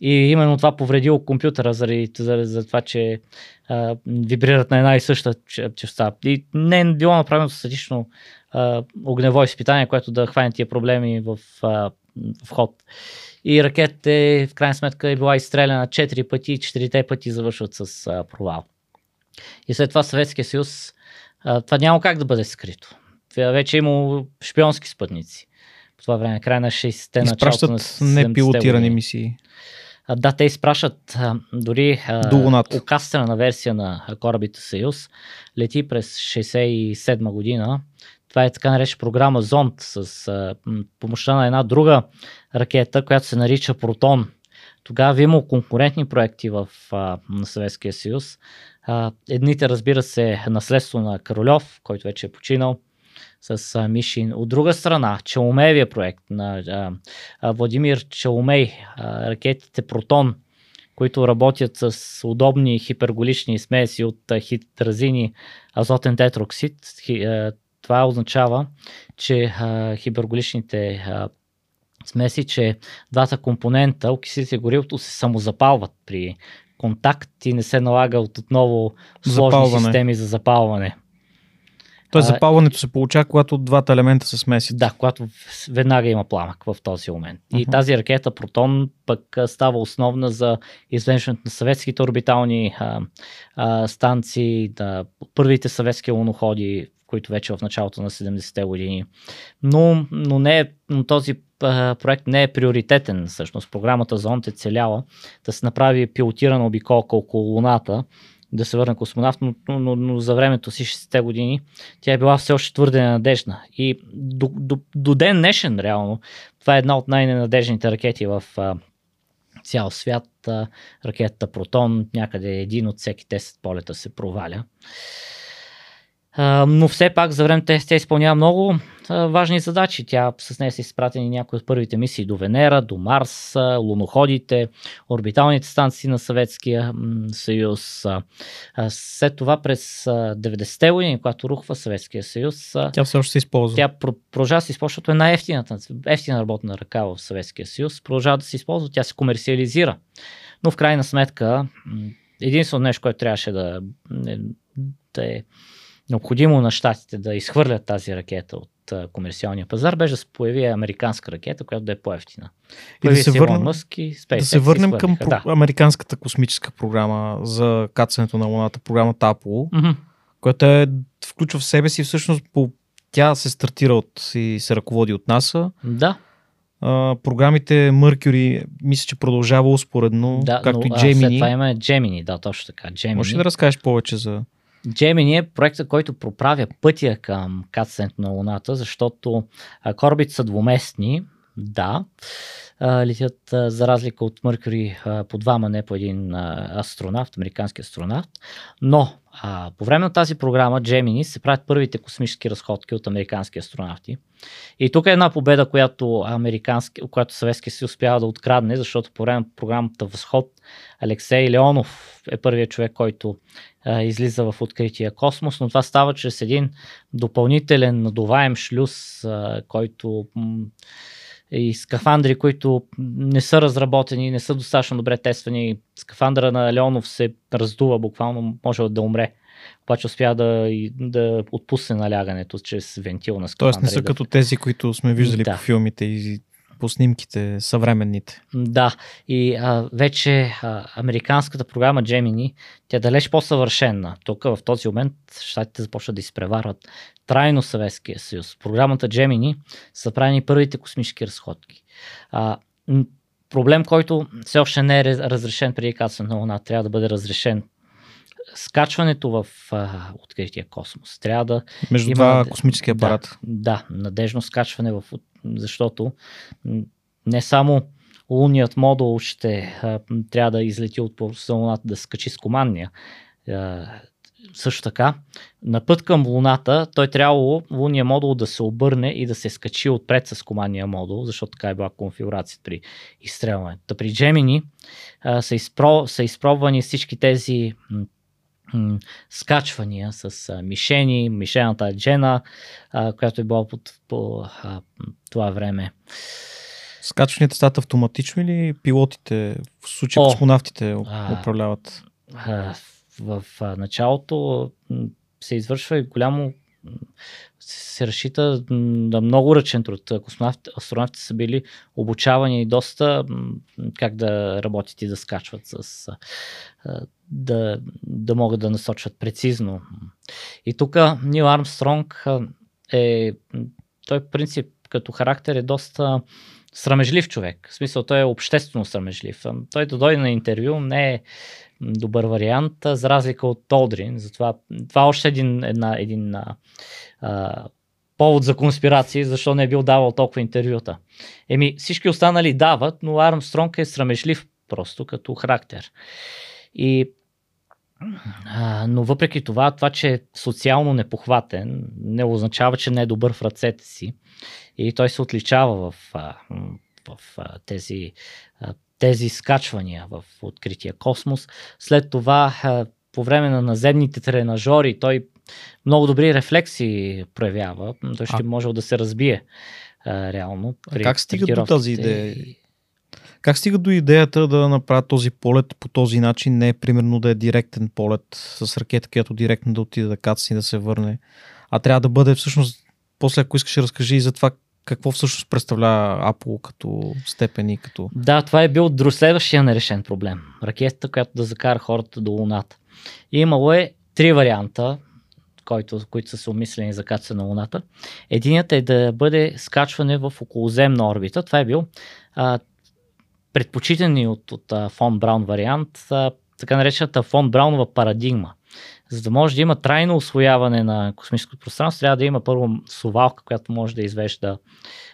И именно това повредило компютъра заради, заради за това, че а, вибрират на една и съща частота. И не е било направено статично а, огнево изпитание, което да хване тия проблеми в, а, в ход. И ракетата е, в крайна сметка е била изстреляна 4 пъти и 4 пъти завършват с а, провал. И след това Съветския съюз, а, това няма как да бъде скрито. Вече е имало шпионски спътници. По това време, край на 60-те, началото на 70-те непилотирани мисии. Да, те изпращат а, дори а, окастрена версия на корабите Съюз. Лети през 67 година. Това е така наречена програма Зонд с а, помощта на една друга ракета, която се нарича Протон. Тогава има конкурентни проекти в Съветския съюз. А, едните, разбира се, наследство на Каролев, който вече е починал с а, Мишин. От друга страна, Челомеевия проект на а, а, Владимир Челомей, а, ракетите Протон, които работят с удобни хиперголични смеси от хитразини азотен тетроксид. Хи, а, това означава, че а, хиперголичните а, смеси, че двата компонента, окисите горилото, се самозапалват при контакт и не се налага от отново сложни Запалване. системи за запалване. Тоест запалването се получава, когато двата елемента се смесят. Да, когато веднага има пламък в този момент. И Мгм. тази ракета Протон пък става основна за извеждането на съветските орбитални а, а, станции, да, първите съветски луноходи, които вече в началото на 70-те години. Но, но, не е, но този проект не е приоритетен. Всъщност програмата за ОНТ е целяла да се направи пилотирана обиколка около Луната, да се върне космонавт, но, но, но, за времето си 60-те години тя е била все още твърде ненадежна. И до, до, до ден днешен, реално, това е една от най-ненадежните ракети в цял свят. А, ракетата Протон, някъде един от всеки 10 полета се проваля. Но все пак за време тя изпълнява много важни задачи. Тя с нея са изпратени някои от първите мисии до Венера, до Марс, луноходите, орбиталните станции на Съветския съюз. След това през а, 90-те години, когато рухва Съветския съюз, Тя все още се използва. тя про- продължава да се използва, защото е най-ефтината, ефтина работна ръка в Съветския съюз. Продължава да се използва, тя се комерциализира. Но в крайна сметка, единственото нещо, което трябваше да, не- да е необходимо на щатите да изхвърлят тази ракета от а, комерциалния пазар, беше да се появи американска ракета, която да е по-ефтина. И да се върнем- Мъск и да SpaceX се върнем към про- американската космическа програма за кацането на Луната, програмата Apollo, Да. Мгм. която е, включва в себе си всъщност по тя се стартира от и се ръководи от НАСА. Да, А, програмите Mercury мисля, че продължава успоредно, да както но, и а, след това Gemini. има Gemini, да, точно така. Gemini. Може ли да разкажеш повече за... Gemini е проектът, който проправя пътя към кацането на Луната, защото корабите са двуместни, да, а, летят за разлика от Меркюри а, по двама, не по един астронавт, американски астронавт, но по време на тази програма Gemini се правят първите космически разходки от американски астронавти. И тук е една победа, която, американски, която Съветския съюз успява да открадне, защото по време на програмата Възход Алексей Леонов е първият човек, който излиза в открития космос, но това става чрез един допълнителен надуваем шлюз, който и скафандри, които не са разработени, не са достатъчно добре тествани. Скафандъра на Леонов се раздува, буквално може да умре. Обаче успя да, да отпусне налягането чрез вентил на скафандъра. Тоест не са да- като тези, които сме виждали Да. по филмите и по снимките, съвременните. Да, и а, вече а, американската програма Gemini, тя е далеч по-съвършена. Тук в този момент щатите започват да изпреварват трайно Съветския съюз. Програмата Gemini са правени първите космически разходки. А, проблем, който все още не е раз- разрешен преди кацането на Луна, трябва да бъде разрешен. Скачването в а, открития космос. Трябва да Между Има два космически апарата. да, да, надежно скачване, в, защото не само лунният модул ще а, трябва да излети от повърхността на Луната, да скачи с командния. А, също така, на път към Луната, той трябвало лунния модул да се обърне и да се скачи отпред с командния модул, защото така е била конфигурацията при изстрелването. При Gemini а, са, изпро, са изпробвани всички тези м, скачвания с а, мишени, мишената Джена, а, която е била под, по а, това време. Скачванията стават автоматично или пилотите, в случая космонавтите управляват? А, в, в началото се извършва и голямо се разчита на много ръчен труд. Космонавт, астронавтите са били обучавани доста м, как да работят и да скачват с да, да могат да насочват прецизно. И тук Нил Армстронг е той принцип като характер е доста срамежлив човек. В смисъл, той е обществено срамежлив. Той да дойде на интервю не е добър вариант, за разлика от Толдрин. Затова това е още един, една, един а, повод за конспирации, защо не е бил давал толкова интервюта. Еми, всички останали дават, но Армстронг е срамежлив просто като характер. И а, но въпреки това, това, че е социално непохватен, не означава, че не е добър в ръцете си. И той се отличава в, в а, тези, тези скачвания в открития космос. След това, по време на наземните тренажори, той много добри рефлекси проявява. Той ще А- може да се разбие а, реално. А как стига до тази идея? Как стига до идеята да направят този полет по този начин, не примерно да е директен полет с ракета, която директно да отиде да кацне и да се върне, а трябва да бъде всъщност, после ако искаш разкажи и за това какво всъщност представлява Apple като степени, като... Да, това е бил следващия нерешен проблем. Ракетата, която да закара хората до Луната. Имало е три варианта, който, които са се обмислени за кацане на Луната. Единият е да бъде скачване в околоземна орбита. Това е бил а, предпочитан и от, от а, фон Браун вариант, а, така наречената фон Браунова парадигма. За да може да има трайно освояване на космическото пространство, трябва да има първо совалка, която може да извежда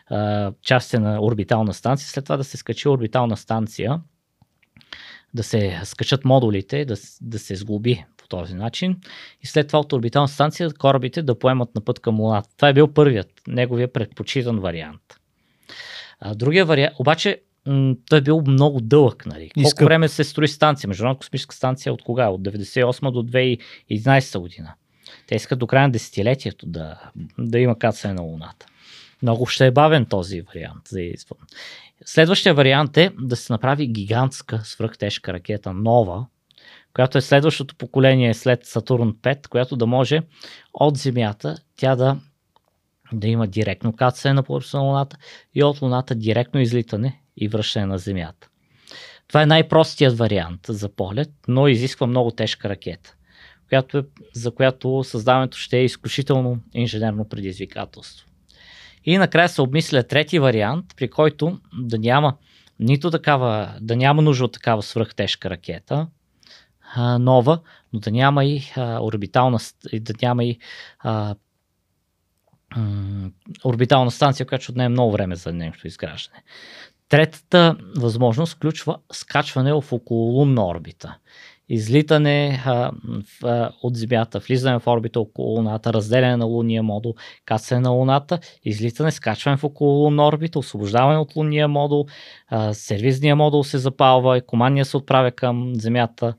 а, части на орбитална станция, след това да се скачи орбитална станция, да се скачат модулите, да, да се сглоби по този начин и след това от орбитална станция корабите да поемат на път към Луната. Това е бил първият, неговия предпочитан вариант. А, другия вариант, обаче м, той е бил много дълъг. Нали? Колко скъп. време се строи станция? Международна космическа станция от кога? От 98 до 2011 година. Те искат до края на десетилетието да, да има кацане на Луната. Много ще е бавен този вариант. За извън. Следващия вариант е да се направи гигантска свръхтежка ракета нова, която е следващото поколение след Сатурн 5, която да може от Земята тя да, да има директно кацане на повърхността на Луната и от Луната директно излитане и връщане на Земята. Това е най-простият вариант за полет, но изисква много тежка ракета, която е, за която създаването ще е изключително инженерно предизвикателство. И накрая се обмисля трети вариант, при който да няма нито такава, да няма нужда от такава свръхтежка ракета, нова, но да няма и орбитална, да няма и а, орбитална станция, която ще отнеме много време за нейното изграждане. Третата възможност включва скачване в окололунна орбита. Излитане а, в, а, от Земята, влизане в орбита около Луната, разделяне на лунния модул, кацане на Луната, излитане, скачване в окололунна орбита, освобождаване от лунния модул, а, сервизния модул се запалва, и командния се отправя към Земята.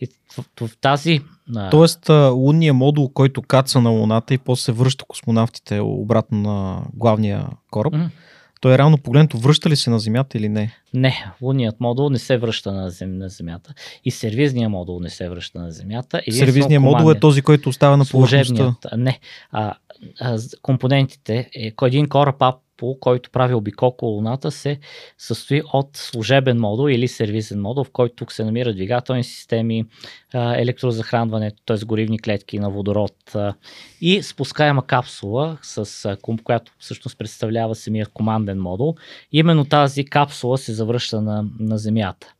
И в, в, тази Тоест, лунния модул, който каца на Луната и после връща космонавтите обратно на главния кораб, Мгм. Той е реално погледнато връща ли се на Земята или не? Не, лунният модул не се връща на, зем, на Земята. И сервизният модул не се връща на Земята. Единствено Сервизният модул е командният, този, който остава на повърхността. Не. А, а, компонентите, е, един кораб Apple, който прави обикол около Луната, се състои от служебен модул или сервизен модул, в който тук се намират двигателни системи, електрозахранване, т.е. горивни клетки на водород и спускаема капсула, с, която всъщност представлява самия команден модул. Именно тази капсула се завръща на, на Земята.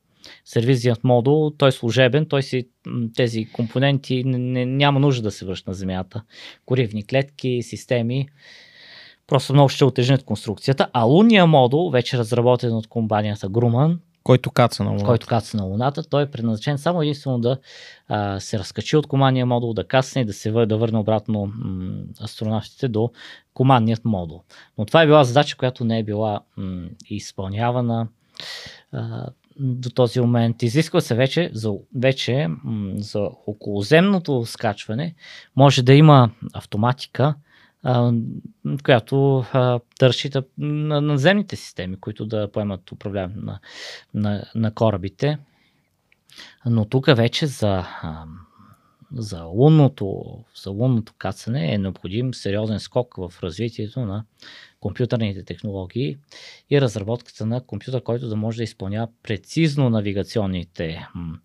Сервизият модул, той е служебен, той си, тези компоненти не, не, няма нужда да се връщат на Земята. Горивни клетки, системи, просто много ще отежнят конструкцията. А лунния модул, вече разработен от компанията Grumman, Който каца на Луната. който каца на Луната, той е предназначен само единствено да а, се разкачи от командния модул, да кацне и да се вър, да върне обратно м, астронавтите до командният модул. Но това е била задача, която не е била м, изпълнявана а, до този момент. Изисква се вече за, вече, м, за околоземното скачване, може да има автоматика, която да на наземните системи, които да поемат управлението на, на, на корабите. Но тук вече за, за, лунното, за лунното кацане е необходим сериозен скок в развитието на компютърните технологии и разработката на компютър, който да може да изпълнява прецизно навигационните м,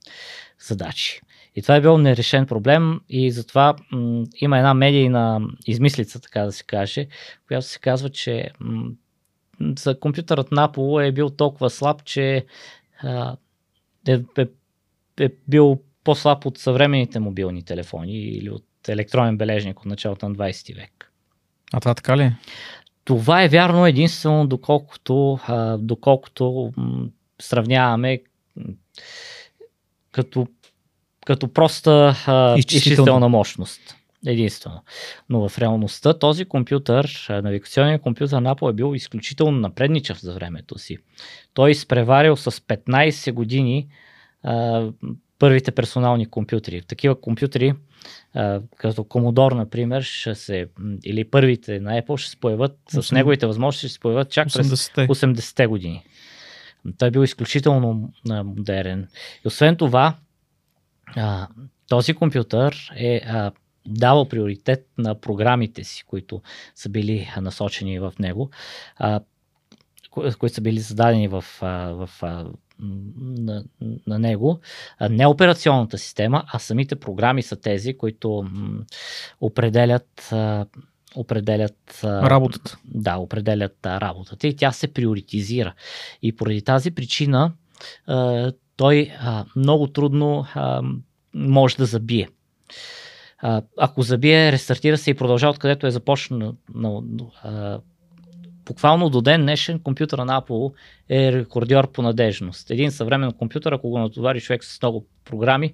задачи. И това е бил нерешен проблем и затова м, има една медийна измислица, така да се каже, която се казва, че м, за компютърът на е бил толкова слаб, че а, е, е, е бил по-слаб от съвременните мобилни телефони или от електронен бележник от началото на 20 век. А това така ли? е? Това е вярно единствено доколкото, а, доколкото м, сравняваме като, като проста а, Изчислителна. мощност. Единствено. Но в реалността този компютър, навигационният компютър на Apple е бил изключително напредничав за времето си. Той изпреварил с 15 години а, първите персонални компютри. Такива компютри, а, като Commodore, например, ще се, или първите на Apple ще се появят, 8... с неговите възможности ще се появят чак 80-те. през 80-те години. Той е бил изключително а, модерен. И освен това, а, този компютър е а, давал приоритет на програмите си, които са били насочени в него, а, които са били зададени в, в, в на, на него. Не операционната система, а самите програми са тези, които определят определят работата. Да, определят работата и тя се приоритизира. И поради тази причина той много трудно може да забие. Ако забие, рестартира се и продължава откъдето е започнал. Буквално до ден днешен компютъра на Apple е рекордьор по надежност. Един съвременен компютър, ако го натовари човек с много програми,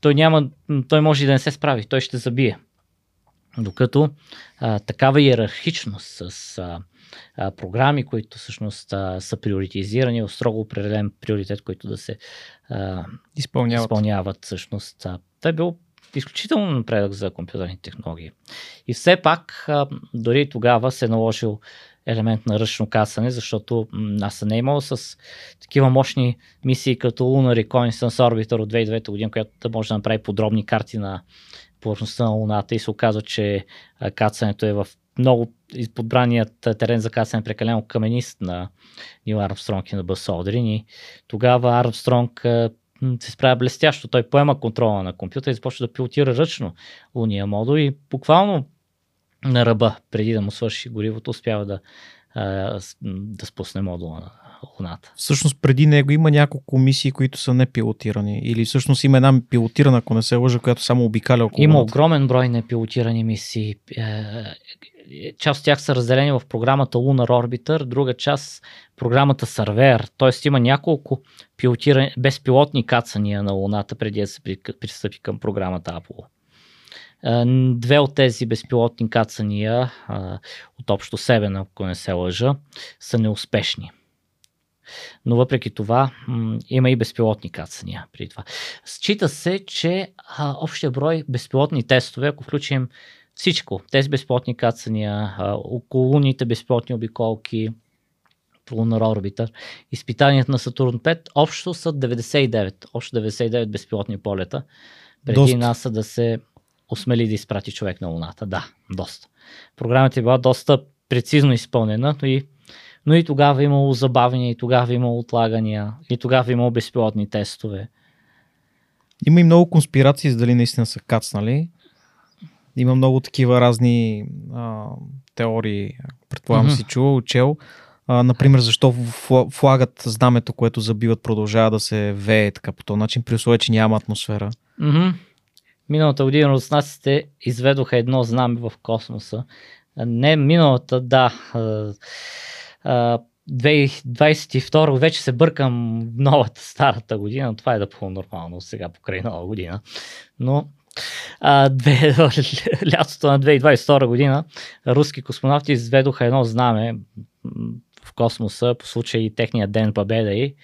той, няма, той може и да не се справи, той ще забие. Докато а, такава иерархичност с а, а, програми, които всъщност а, са приоритизирани в строго определен приоритет, който да се а, изпълняват. изпълняват всъщност. А, той е бил изключително напредък за компютърни технологии. И все пак, а, дори тогава се е наложил елемент на ръчно касане, защото аз не е имал с такива мощни мисии като Lunar Reconnaissance Orbiter от 2009 година, която може да направи подробни карти на повърхността на Луната и се оказва, че кацането е в много подбраният терен за кацане е прекалено каменист на Нил Армстронг и на Бъс Олдрин и тогава Армстронг се справя блестящо. Той поема контрола на компютъра и започва да пилотира ръчно луния модул и буквално на ръба, преди да му свърши горивото, успява да, да спусне модула на Луната. Всъщност преди него има няколко мисии, които са непилотирани. Или всъщност има една пилотирана, ако не се лъжа, която само обикаля около Има Луната. огромен брой непилотирани мисии. Е, част от тях са разделени в програмата Lunar Orbiter, друга част програмата Surveyor. Т.е. има няколко пилотирани, безпилотни кацания на Луната преди да се пристъпи към програмата Apollo. Две от тези безпилотни кацания, от общо 7, ако не се лъжа, са неуспешни. Но въпреки това има и безпилотни кацания при това. Счита се, че общия брой безпилотни тестове, ако включим всичко, тези безпилотни кацания, околоните безпилотни обиколки, Lunar Orbiter, изпитанията на Сатурн 5, общо са 99, общо 99 безпилотни полета, преди Доста. НАСА да се осмели да изпрати човек на Луната. Да, доста. Програмата е била доста прецизно изпълнена, но и, но и тогава е имало забавения, и тогава е имало отлагания, и тогава е имало безпилотни тестове. Има и много конспирации, дали наистина са кацнали. Има много такива разни а, теории, предполагам mm-hmm. си чувал, чел. А, например, защо флагът, знамето, което забиват, продължава да се вее така по този начин, при условие, че няма атмосфера. Mm-hmm. Миналата година руснаците изведоха едно знаме в космоса. Не миналата, да. 2022 вече се бъркам новата, старата година. Това е да по-нормално сега покрай нова година. Но а, две, лятото на 2022 година руски космонавти изведоха едно знаме в космоса по случай техния ден победа и,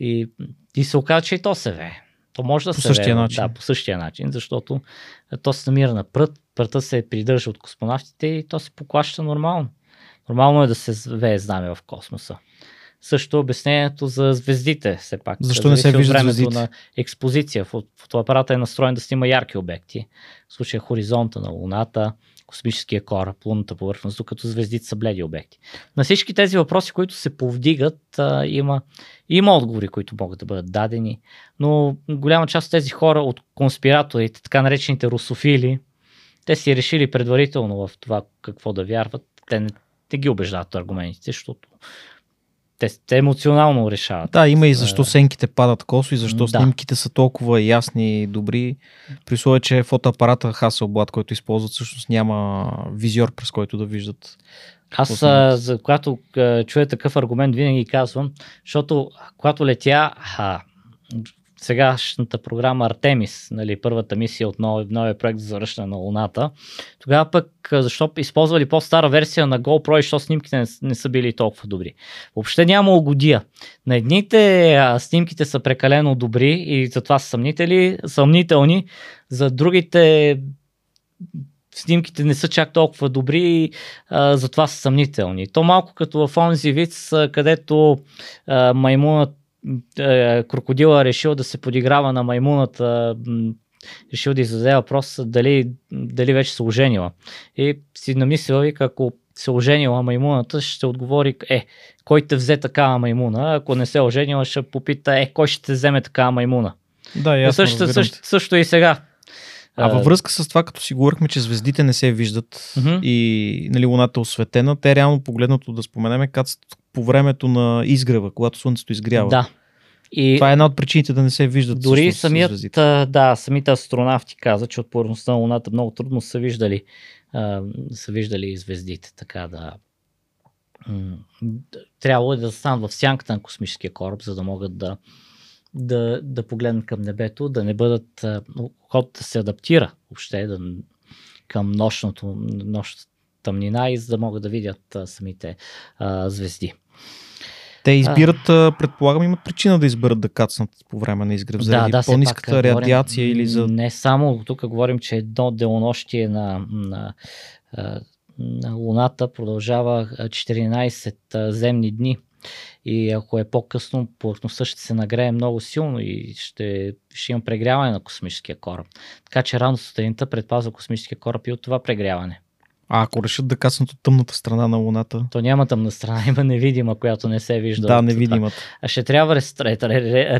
и, и се оказа, че и то се вее. То може да по се същия вее, начин. Да, по същия начин, защото то се намира на прът, пръта се придържа от космонавтите и то се поклаща нормално. Нормално е да се вее знаме в космоса. Също обяснението за звездите, все пак. Защо не се вижда звездите? на експозиция. Фотоапарата е настроен да снима ярки обекти. В случая хоризонта на Луната, космическия кораб, лунната повърхност, докато звездите са бледи обекти. На всички тези въпроси, които се повдигат, а, има, има отговори, които могат да бъдат дадени, но голяма част от тези хора, от конспираторите, така наречените русофили, те си решили предварително в това какво да вярват. Те не, не ги убеждават аргументите, защото те, те емоционално решават. Да, има и защо сенките падат косо и защо да. снимките са толкова ясни и добри. При условие, че фотоапарата Hasselblad, който използват, всъщност няма визиор, през който да виждат. Аз, а, за когато а, чуя такъв аргумент, винаги казвам, защото когато летя, а, сегашната програма Артемис, нали, първата мисия от новия, новия проект за завръщане на Луната. Тогава пък, защо използвали по-стара версия на GoPro и защо снимките не, не са били толкова добри. Въобще няма угодия. На едните а, снимките са прекалено добри и затова са съмнители, съмнителни, за другите снимките не са чак толкова добри а, затова са съмнителни. То малко като в онзи вид, където а, маймунът е, крокодила решил да се подиграва на маймуната, решил да издаде въпрос дали, дали вече се оженила. И си намислил, вика, ако се оженила маймуната, ще отговори, е, кой те взе такава маймуна, ако не се оженила, ще попита, е, кой ще те вземе такава маймуна. Да, ясно, също, също, също и сега. А във връзка с това, като си говорихме, че звездите не се виждат uh-huh. и нали, Луната е осветена, те реално погледнато да споменеме кацат по времето на изгрева, когато Слънцето изгрява. Да. И това е една от причините да не се виждат. Дори самият, да, самите астронавти каза, че от повърхността на Луната много трудно са виждали, а, са виждали звездите. Така да. Трябвало е да станат в сянката на космическия кораб, за да могат да, да, да погледнат към небето, да не бъдат, ход да се адаптира въобще да, към нощното, нощната тъмнина и за да могат да видят а, самите а, звезди. Те избират, а, предполагам, имат причина да изберат да кацнат по време на изгрев, заради да, да, по-ниската радиация говорим, или за... Не само, тук говорим, че едно делонощие на, на, на Луната продължава 14 земни дни. И ако е по-късно, повърхността ще се нагрее много силно и ще, ще има прегряване на космическия кораб. Така че рано сутринта предпазва космическия кораб и от това прегряване. А ако решат да каснат от тъмната страна на Луната? То няма тъмна страна, има невидима, която не се вижда. Да, невидимата. А ще трябва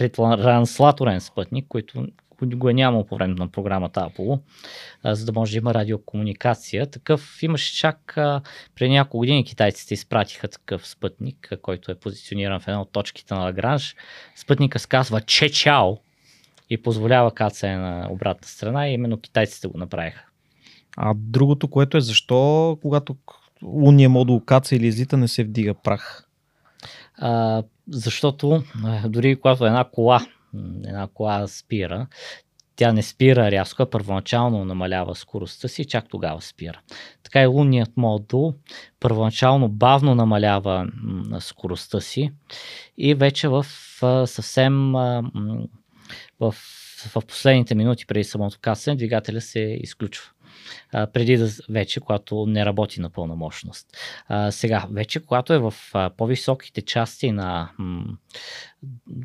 ретранслаторен спътник, който го е нямал по време на програмата Apollo, за да може да има радиокомуникация. Такъв имаше чак преди няколко години китайците изпратиха такъв спътник, който е позициониран в една от точките на Лагранж. Спътника се казва Че Чао и позволява кацане на обратна страна и именно китайците го направиха. А другото, което е защо, когато лунния модул каца или излита, не се вдига прах? А, защото дори когато една кола, една кола спира, тя не спира рязко, а първоначално намалява скоростта си и чак тогава спира. Така и лунният модул първоначално бавно намалява скоростта си и вече в съвсем в, в последните минути преди самото касане двигателя се изключва а, преди да вече, когато не работи на пълна мощност. А, сега, вече когато е в а, по-високите части на м-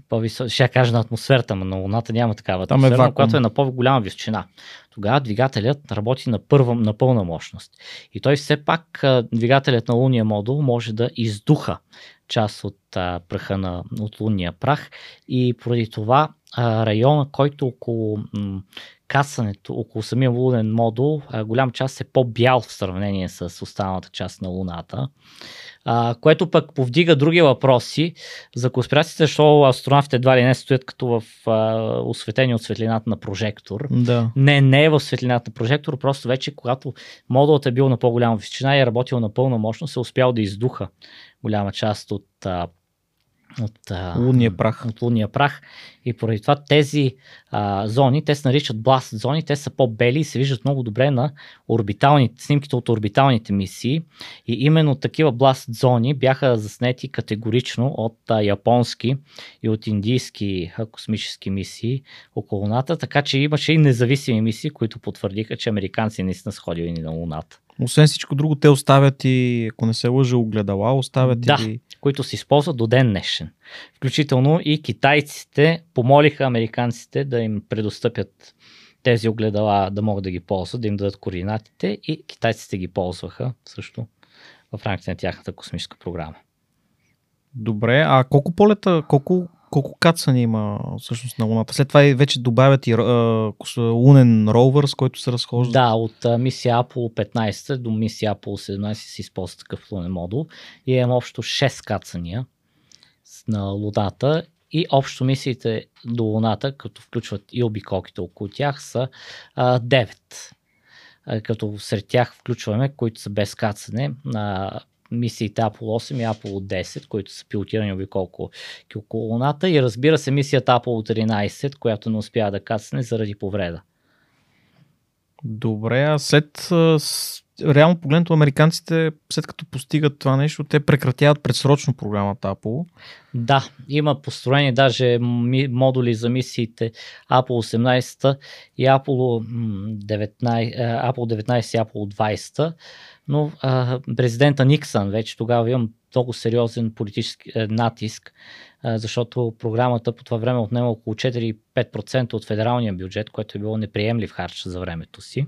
по-висок, ще кажа на атмосферата, но на Луната няма такава атмосфера, е която е на по-голяма височина. Тогава двигателят работи на, първа, на пълна мощност. И той все пак, двигателят на лунния модул може да издуха част от а, праха на, от лунния прах и поради това а, района, който около м- касането около самия лунен модул, голям част е по-бял в сравнение с останалата част на Луната, а, което пък повдига други въпроси за конспирациите, защото астронавтите едва ли не стоят като в а, осветени от светлината на прожектор. Да. Не, не е в светлината на прожектор, просто вече когато модулът е бил на по-голяма височина и е работил на пълна мощност, е успял да издуха голяма част от а, от лунния прах. От лунния прах. И поради това тези а, зони, те се наричат бласт зони, те са по-бели и се виждат много добре на орбиталните, снимките от орбиталните мисии. И именно такива бласт зони бяха заснети категорично от а, японски и от индийски а, космически мисии около Луната, така че имаше и независими мисии, които потвърдиха, че американци наистина са ходили на Луната. Освен всичко друго, те оставят и, ако не се лъжа, огледала, оставят да, и... които се използват до ден днешен. Включително и китайците помолиха американците да им предостъпят тези огледала да могат да ги ползват, да им дадат координатите и китайците ги ползваха също в рамките на тяхната космическа програма. Добре, а колко полета, колко колко кацани има всъщност на Луната? След това вече добавят и а, лунен ровър, с който се разхожда. Да, от а, мисия Apollo 15 до мисия Apollo 17 се използва такъв лунен модул и имам общо 6 кацания на Луната и общо мисиите до Луната, като включват и обиколките около тях, са а, 9. А, като сред тях включваме, които са без кацане, на мисиите Apollo 8 и Apollo 10, които са пилотирани обиколко около Луната и разбира се мисията Apollo 13, която не успя да кацне заради повреда. Добре, а след реално погледнато американците, след като постигат това нещо, те прекратяват предсрочно програмата Apollo. Да, има построени даже модули за мисиите Apollo 18 и Apollo 19, Apollo 19 и Apollo 20, но а, президента Никсън вече тогава имам много сериозен политически е, натиск, а, защото програмата по това време отнема около 4-5% от федералния бюджет, което е било неприемлив харч за времето си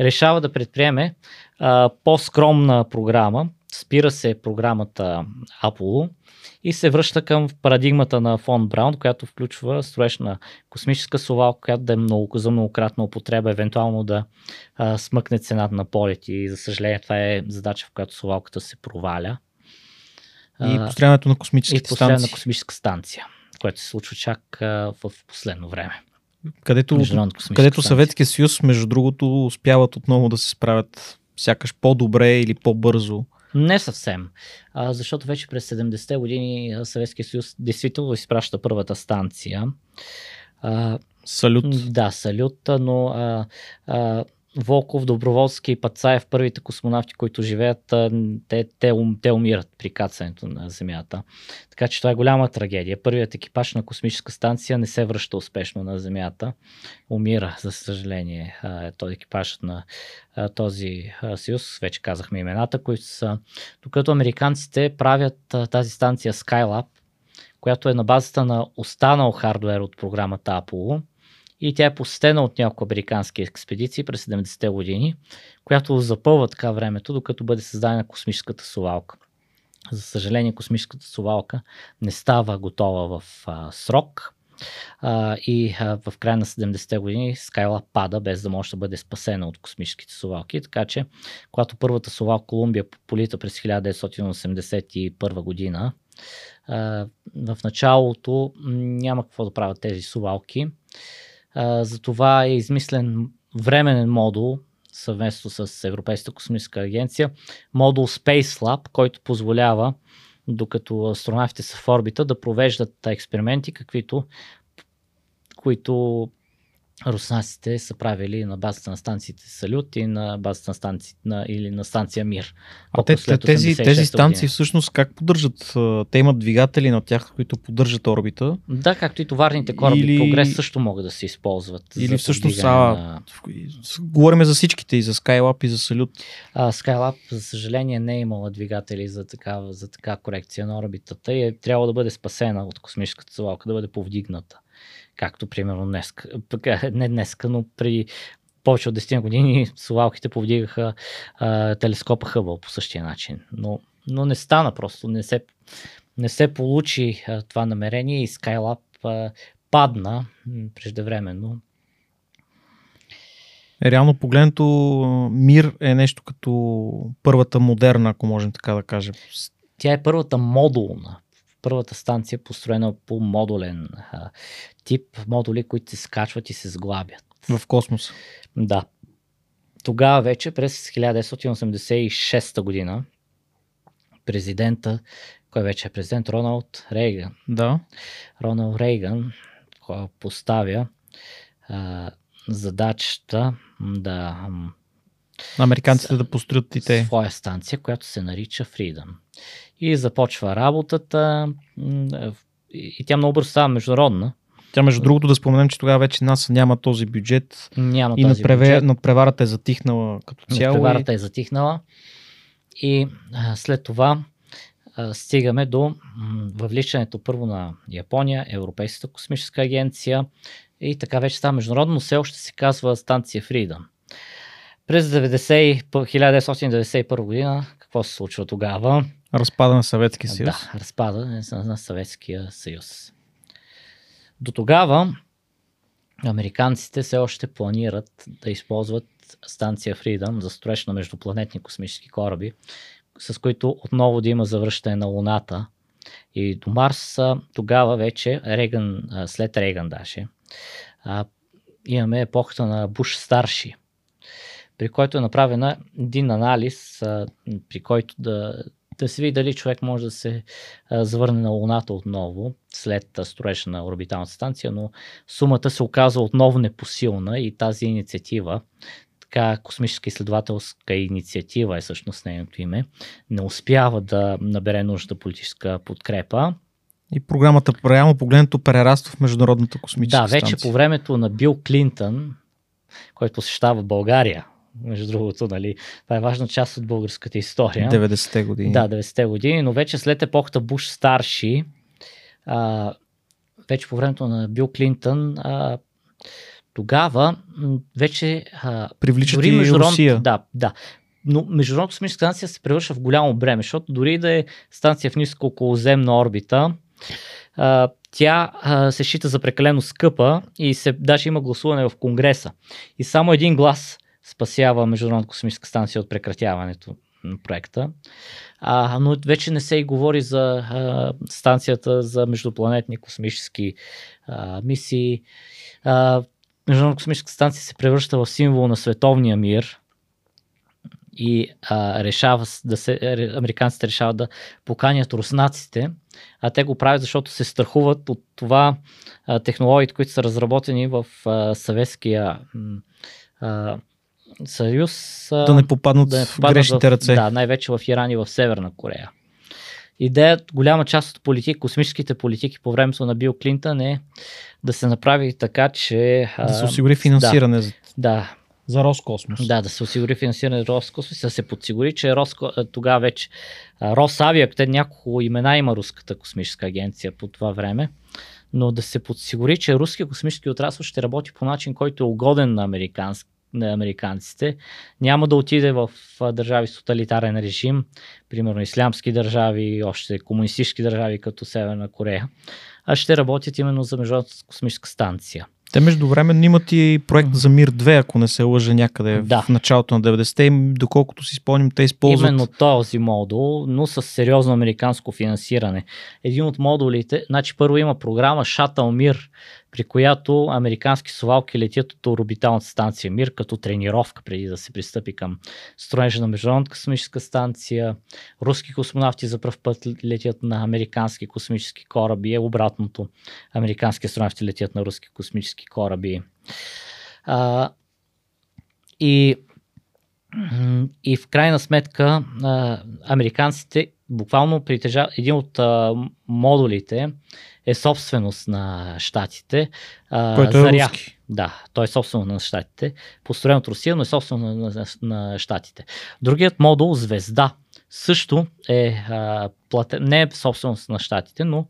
решава да предприеме а, по-скромна програма. Спира се програмата Apollo и се връща към парадигмата на фон Браун, която включва строеж на космическа совалка, която да е много, за многократна употреба, евентуално да а, смъкне цената на полети. И за съжаление това е задача, в която совалката се проваля. И построяването на космическите станции. на космическа станция, което се случва чак а, в последно време където, където Съветския съюз, между другото, успяват отново да се справят сякаш по-добре или по-бързо. Не съвсем, а, защото вече през 70-те години Съветския съюз действително изпраща първата станция. А, салют. Да, салют, но а, а, Волков, Доброволски и Пацаев, първите космонавти, които живеят, те, те, те умират при кацането на Земята. Така че това е голяма трагедия. Първият екипаж на космическа станция не се връща успешно на Земята. Умира, за съжаление, този екипаж на този съюз. Вече казахме имената, които са. Докато американците правят тази станция Skylab, която е на базата на останал хардвер от програмата Apollo и тя е посетена от няколко американски експедиции през 70-те години, която запълва така времето, докато бъде създадена космическата совалка. За съжаление, космическата совалка не става готова в а, срок а, и а, в края на 70-те години Скайла пада, без да може да бъде спасена от космическите совалки. Така че, когато първата совалка Колумбия полита през 1981 година, а, в началото няма какво да правят тези совалки за това е измислен временен модул съвместно с Европейската космическа агенция, модул Space Lab, който позволява докато астронавтите са в орбита да провеждат експерименти, каквито които руснаците са правили на базата на станциите Салют и на базата на станция на, или на станция Мир. А те, тези, тези станции година. всъщност как поддържат? Те имат двигатели на тях, които поддържат орбита. Да, както и товарните кораби. Или... Прогрес също могат да се използват. Или всъщност а, на... говорим за всичките и за Skylab и за Салют. А, Skylab, за съжаление, не е имала двигатели за такава, за така корекция на орбитата и е трябва да бъде спасена от космическата завалка, да бъде повдигната както примерно днес, не днес, но при повече от 10 години совалките повдигаха а, телескопа Хъбъл по същия начин. Но, но не стана просто, не се, не се получи а, това намерение и Skylab а, падна преждевременно. Реално погледнато, Мир е нещо като първата модерна, ако можем така да кажем. Тя е първата модулна първата станция построена по модулен а, тип модули, които се скачват и се сглабят. В космоса. Да. Тогава вече през 1986 година президента, кой вече е президент, Роналд Рейган. Да. Роналд Рейган поставя а, задачата да Американците да построят и те. Своя станция, която се нарича Freedom. И започва работата и тя много бързо става международна. Тя, между другото, да споменем, че тогава вече НАСА няма този бюджет. Няма и този надпреве... бюджет. надпреварата е затихнала като цяло. Надпреварата и... е затихнала. И а, след това а, стигаме до м- въвличането първо на Япония, Европейската космическа агенция и така вече става международно, но все още се казва станция Freedom. През 90, 1991 година, какво се случва тогава? Разпада на Съветския съюз. Да, разпада на, Съветския съюз. До тогава американците все още планират да използват станция Freedom за строеж на междупланетни космически кораби, с които отново да има завръщане на Луната и до Марс. Тогава вече, Реган, след Реган даже, имаме епохата на Буш старши – при който е направена един анализ, при който да да се види дали човек може да се а, завърне на Луната отново след строежа на орбиталната станция, но сумата се оказа отново непосилна и тази инициатива така космическа изследователска инициатива е всъщност нейното име, не успява да набере нужда политическа подкрепа. И програмата, реално погледнато, прераства в Международната космическа Да, вече станция. по времето на Бил Клинтън, който посещава България, между другото, нали, това е важна част от българската история. 90-те години. Да, 90-те години, но вече след епохата Буш старши, а, вече по времето на Бил Клинтън, а, тогава вече а, Привличат дори и Русия. Да, да. Но Международната космическа станция се превръща в голямо бреме, защото дори да е станция в ниско околоземна орбита, а, тя а, се счита за прекалено скъпа и се, даже има гласуване в Конгреса. И само един глас спасява Международната космическа станция от прекратяването на проекта. А, но вече не се и говори за а, станцията за междупланетни космически а, мисии. А, Международната космическа станция се превръща в символ на световния мир и а, решава да се, американците решават да поканят руснаците, а те го правят, защото се страхуват от това а, технологиите, които са разработени в а, Съветския а, съюз. Да не попаднат, да не в попаднат грешните ръце. Да, най-вече в Иран и в Северна Корея. Идеята, голяма част от политики, космическите политики по времето на Бил Клинтън е да се направи така, че... Да се осигури финансиране за, Да, за Роскосмос. да, да се осигури финансиране на Роскосмос, да се подсигури, че Роско, тогава вече а, Росавиа, те няколко имена има руската космическа агенция по това време, но да се подсигури, че руския космически отрасъл ще работи по начин, който е угоден на, американс, на американците. Няма да отиде в държави с тоталитарен режим, примерно ислямски държави, още комунистически държави като Северна Корея, а ще работят именно за Международната космическа станция. Те междувременно имат и проект за Мир 2, ако не се лъжа някъде Да. в началото на 90-те. И Доколкото си спомням, те използват Именно този модул, но с сериозно американско финансиране. Един от модулите, значи първо има програма Shuttle Мир, при която американски совалки летят от орбиталната станция Мир като тренировка преди да се пристъпи към строежа на Международната космическа станция. Руски космонавти за пръв път летят на американски космически кораби, е обратното. Американски астронавти летят на руски космически кораби. А, и И в крайна сметка американците буквално притежават един от а, модулите е собственост на щатите. А, който е Заря. руски. Да, той е собствено на щатите. Построен от Русия, но е собствено на, на, на щатите. Другият модул, Звезда, също е а, платен, не е собственост на щатите, но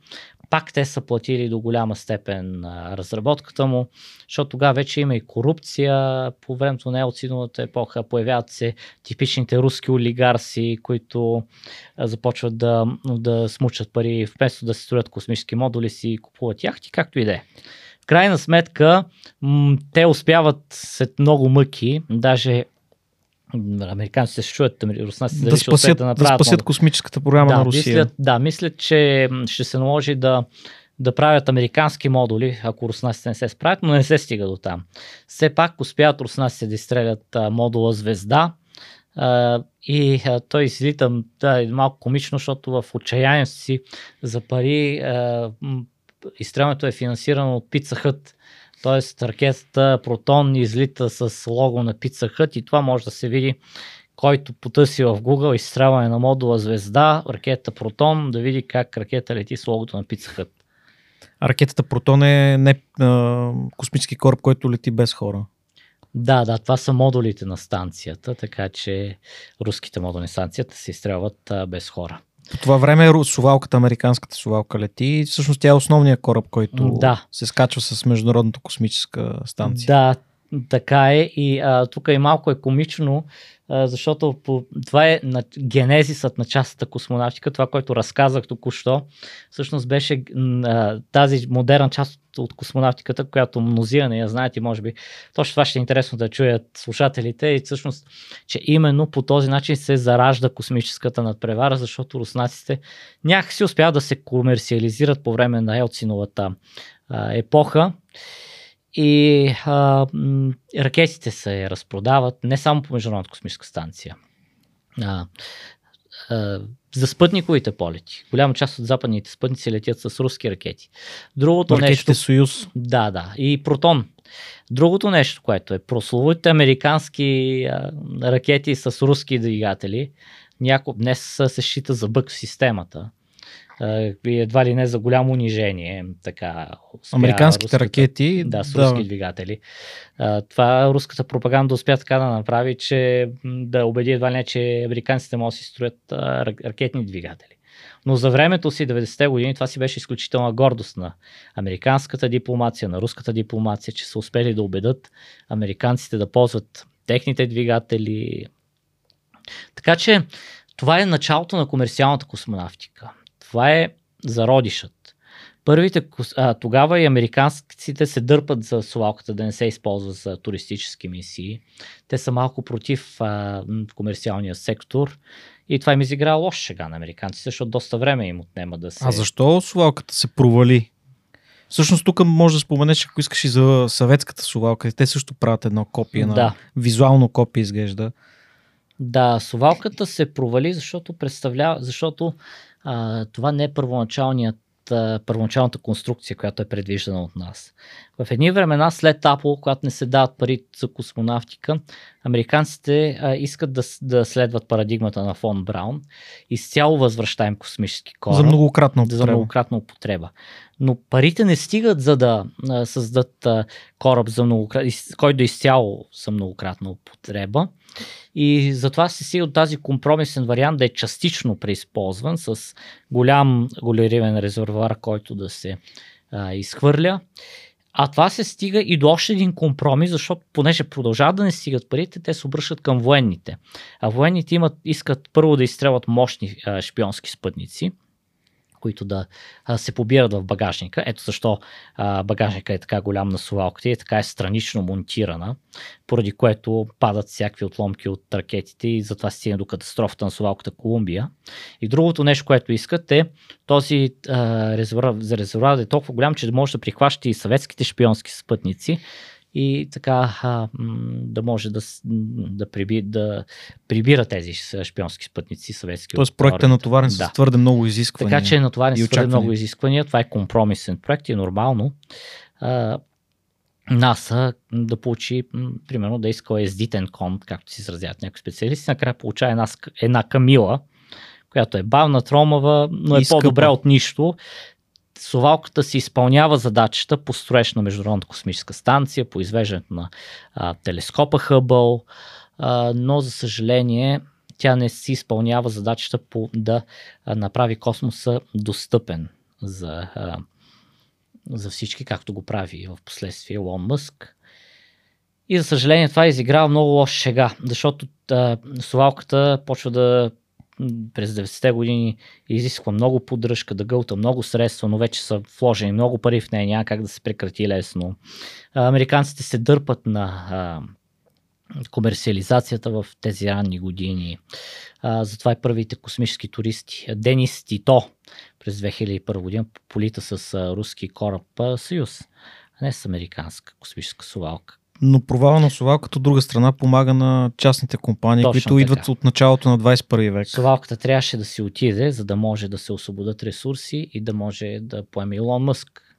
пак те са платили до голяма степен разработката му, защото тогава вече има и корупция по времето на елциновата епоха, появяват се типичните руски олигарси, които започват да, да смучат пари, вместо да се строят космически модули си купуват яхти, както и да е. В крайна сметка, те успяват след много мъки, даже американците се чуят, ами, руснаците Да ще успеят спасят, да да направят спасят модул. космическата програма да, на Русия. Мислят, да, мислят, че ще се наложи да, да правят американски модули, ако руснаците не се справят, но не се стига до там. Все пак успяват руснаците да изстрелят модула Звезда, а, и а, той излита да, е малко комично, защото в отчаянието си за пари м, изстрелването е финансирано от Pizza Hut. Тоест ракетата Протон излита с лого на Pizza Hut и това може да се види който потърси в Google изстрелване на модула Звезда, ракета Протон, да види как ракета лети с логото на Pizza Hut. А ракетата Протон е не а, космически кораб, който лети без хора. Да, да, това са модулите на станцията, така че руските модули на станцията се изстрелват а, без хора. По това време сувалката, американската сувалка лети. и Всъщност тя е основният кораб, който Да. се скачва с Международната космическа станция. Да, така е. И а, тук и малко е комично, а, защото по, това е на, генезисът на частата космонавтика, това, което разказах току-що. Всъщност беше а, тази модерна част от космонавтиката, която мнозина не я знаят и може би точно това ще е интересно да чуят слушателите и всъщност, че именно по този начин се заражда космическата надпревара, защото руснаците някакси успяват да се комерциализират по време на Елциновата а, епоха и а, м, ракетите се разпродават не само по Международната космическа станция. А, а, за спътниковите полети. Голяма част от западните спътници летят с руски ракети. Другото Ракетите нещо... Съюз. Да, да. И Протон. Другото нещо, което е прословутите американски а, ракети с руски двигатели, някой днес се счита за бък в системата. И едва ли не за голямо унижение. Така, успя Американските руската- ракети. Да, с руски двигатели. Това руската пропаганда успя така да направи, че да убеди едва ли не, че американците могат да си строят ракетни двигатели. Но за времето си, 90-те години, това си беше изключителна гордост на американската дипломация, на руската дипломация, че са успели да убедат американците да ползват техните двигатели. Така че това е началото на комерциалната космонавтика. Това е зародишът. Първите, а, тогава и американците се дърпат за совалката да не се използва за туристически мисии. Те са малко против а, комерциалния сектор и това им изигра лош шега на американците, защото доста време им отнема да се... А защо сувалката се провали? Всъщност тук може да споменеш, ако искаш и за съветската сувалка. Те също правят едно копие на Да. визуално копие изглежда. Да, совалката се провали, защото представлява, защото а, това не е първоначалният първоначалната конструкция, която е предвиждана от нас. В едни времена след Apple, когато не се дават пари за космонавтика, американците а, искат да, да следват парадигмата на фон Браун. Изцяло възвръщаем космически кораб. За многократна за употреба. многократна употреба. Но парите не стигат за да а, създадат а, кораб, за многократ... който да изцяло за многократна употреба. И затова се стига от тази компромисен вариант да е частично преизползван с голям голеривен резервуар, който да се а, изхвърля. А това се стига и до още един компромис, защото понеже продължават да не стигат парите, те се обръщат към военните. А военните имат, искат първо да изстрелват мощни а, шпионски спътници, които да а, се побират в багажника. Ето защо а, багажника е така голям на совалката и е така е странично монтирана, поради което падат всякакви отломки от ракетите и затова се до катастрофата на совалката Колумбия. И другото нещо, което искат е този резервуар да е толкова голям, че да може да прихваща и съветските шпионски спътници и така а, да може да, да, приби, да прибира тези шпионски спътници съветски. Тоест проектът е натоварен Да. с твърде много изисквания. Така че е натоварен с твърде много изисквания. Това е компромисен проект и е нормално. А, НАСА да получи, примерно, да иска ездитен кон, както си изразяват някои специалисти, накрая получава една, една камила, която е бавна, тромава, но е по-добре от нищо. Совалката си изпълнява задачата по строеж на Международната космическа станция, по извеждането на а, телескопа Хъбъл, а, но за съжаление тя не си изпълнява задачата по да направи космоса достъпен за, а, за всички, както го прави в последствие Илон Мъск. И за съжаление това изиграва много лош шега, защото а, совалката почва да през 90-те години изисква много поддръжка, да гълта много средства, но вече са вложени много пари в нея, няма как да се прекрати лесно. Американците се дърпат на а, комерциализацията в тези ранни години. А, затова и първите космически туристи. Денис Тито през 2001 година полита с руски кораб Съюз, а не с американска космическа совалка. Но провала на совалката от друга страна помага на частните компании, Точно които така. идват от началото на 21 век. Совалката трябваше да си отиде, за да може да се освободят ресурси и да може да поеме Илон Мъск.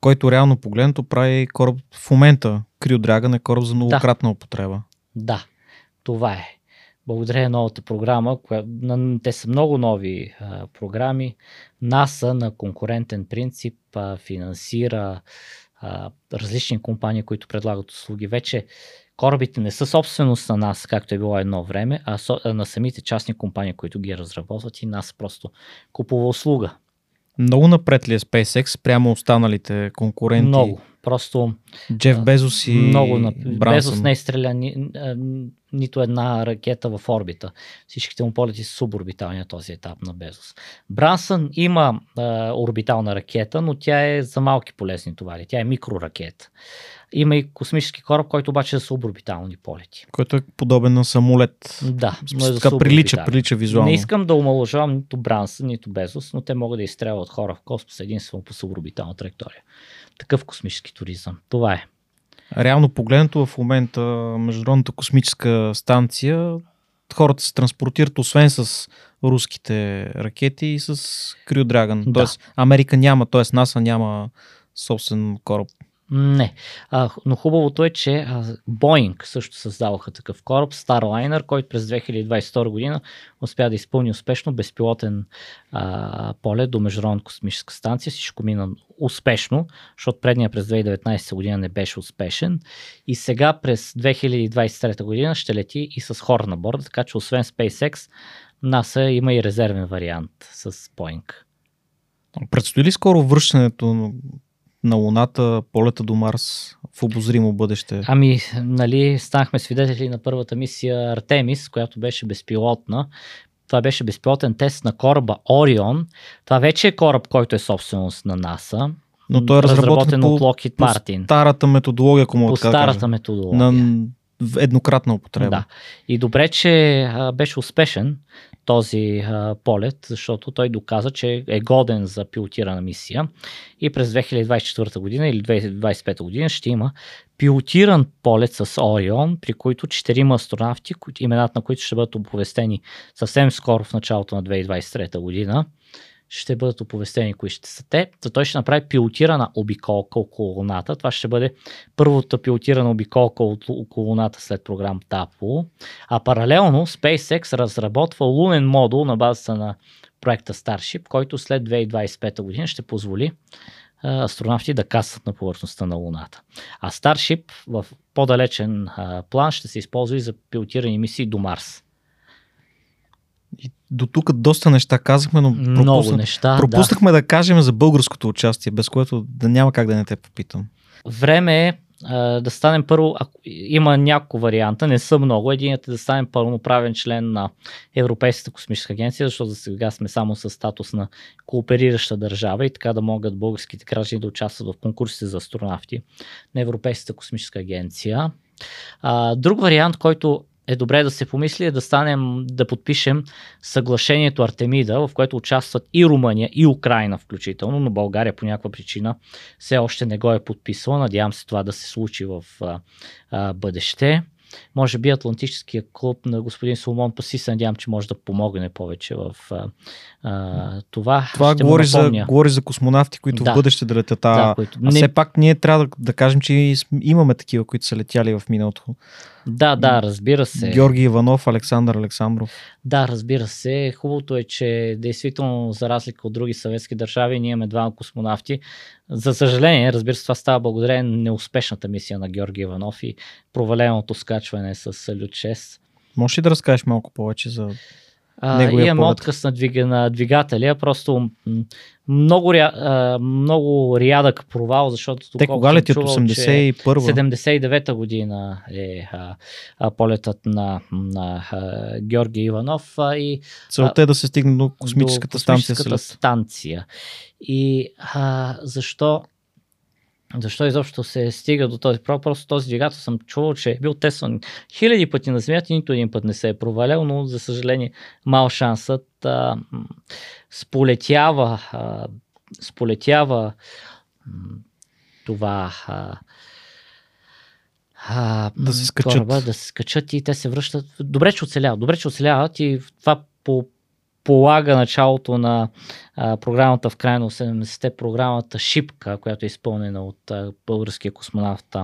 Който реално погледнато прави кораб в момента. Крио Драгън е кораб за многократна употреба. Да, това е. Благодарение на новата програма, коя, на, те са много нови а, програми, НАСА на конкурентен принцип а, финансира а, различни компании, които предлагат услуги. Вече корабите не са собственост на нас, както е било едно време, а, а на самите частни компании, които ги разработват и нас просто купува услуга. Много напред ли е SpaceX прямо останалите конкуренти? Много. Просто Джеф Безос и много. Брансън. Безос не изстреля ни, а, нито една ракета в орбита. Всичките му полети са суборбитални на този етап на Безос. Брансън има а, орбитална ракета, но тя е за малки полезни товари. Тя е микроракета. Има и космически кораб, който обаче е за суборбитални полети. Който е подобен на самолет. Да, но е така прилича, прилича визуално. Не искам да омалъжавам нито Брансън, нито Безос, но те могат да изстрелват хора в космос единствено по суборбитална траектория. Такъв космически туризъм. Това е. Реално погледнато в момента Международната космическа станция хората се транспортират освен с руските ракети и с Crew Dragon. Да. Тоест Америка няма, т.е. НАСА няма собствен кораб. Не. А, но хубавото е, че Boeing също създаваха такъв кораб, Starliner, който през 2022 година успя да изпълни успешно безпилотен а, полет до Международната космическа станция. Всичко мина успешно, защото предния през 2019 година не беше успешен. И сега през 2023 година ще лети и с хора на борда, така че освен SpaceX, NASA има и резервен вариант с Boeing. Предстои ли скоро връщането на- на Луната, полета до Марс в обозримо бъдеще? Ами, нали, станахме свидетели на първата мисия Артемис, която беше безпилотна. Това беше безпилотен тест на кораба Орион. Това вече е кораб, който е собственост на НАСА. Но той е разработен по, от Lockheed по Martin. старата методология, ако По мога така да старата кажа. методология. На еднократна употреба. Да. И добре, че а, беше успешен този а, полет, защото той доказа, че е годен за пилотирана мисия. И през 2024 година или 2025 година ще има пилотиран полет с Орион, при които четирима астронавти, имената на които ще бъдат оповестени съвсем скоро в началото на 2023 година, ще бъдат оповестени кои ще са те. За той ще направи пилотирана обиколка около Луната. Това ще бъде първата пилотирана обиколка около Луната след програмата Apollo. А паралелно SpaceX разработва лунен модул на базата на проекта Starship, който след 2025 година ще позволи астронавти да касат на повърхността на Луната. А Starship в по-далечен план ще се използва и за пилотирани мисии до Марс. И до тук доста неща казахме, но Много пропусна... неща. Да. пропуснахме да. кажем за българското участие, без което да няма как да не те попитам. Време е да станем първо, ако, има няколко варианта, не са много. Единият е да станем пълноправен член на Европейската космическа агенция, защото за сега сме само с статус на кооперираща държава и така да могат българските граждани да участват в конкурсите за астронавти на Европейската космическа агенция. Друг вариант, който е добре да се помисли е да станем, да подпишем съглашението Артемида, в което участват и Румъния, и Украина включително, но България по някаква причина все още не го е подписала. Надявам се това да се случи в а, а, бъдеще. Може би Атлантическия клуб на господин Соломон Паси се надявам, че може да помогне повече в а, а, това. Това Ще говори за, говори за космонавти, които Да. в бъдеще да летят. А, Да, които... а не, все пак ние трябва да, да кажем, че имаме такива, които са летяли в миналото. Да, да, разбира се. Георги Иванов, Александър Александров. Да, разбира се. Хубавото е, че действително, за разлика от други съветски държави, ние имаме двама космонавти. За съжаление, разбира се, това става благодарение на неуспешната мисия на Георги Иванов и проваленото скачване с Салют 6. Можеш ли да разкажеш малко повече за... А, имаме полет. отказ на, двиг, на двигателя, просто много, ря, а, много рядък провал, защото Те кога летят? че 81 79-та година е а, а, полетът на, на а, Георги Иванов а, и Целта е да се стигне до космическата до станция космическата след. станция. И а, защо защо изобщо се стига до този провал? Просто този двигател съм чувал, че е бил тестван хиляди пъти на Земята и нито един път не се е провалял, но за съжаление мал шансът а, сполетява, а, сполетява това а, а, Да се скачат. Кораба, да се скачат и те се връщат. Добре, че оцеляват. Добре, че оцеляват и това по, полага началото на а, програмата в края на 80-те, програмата Шипка, която е изпълнена от а, българския космонавт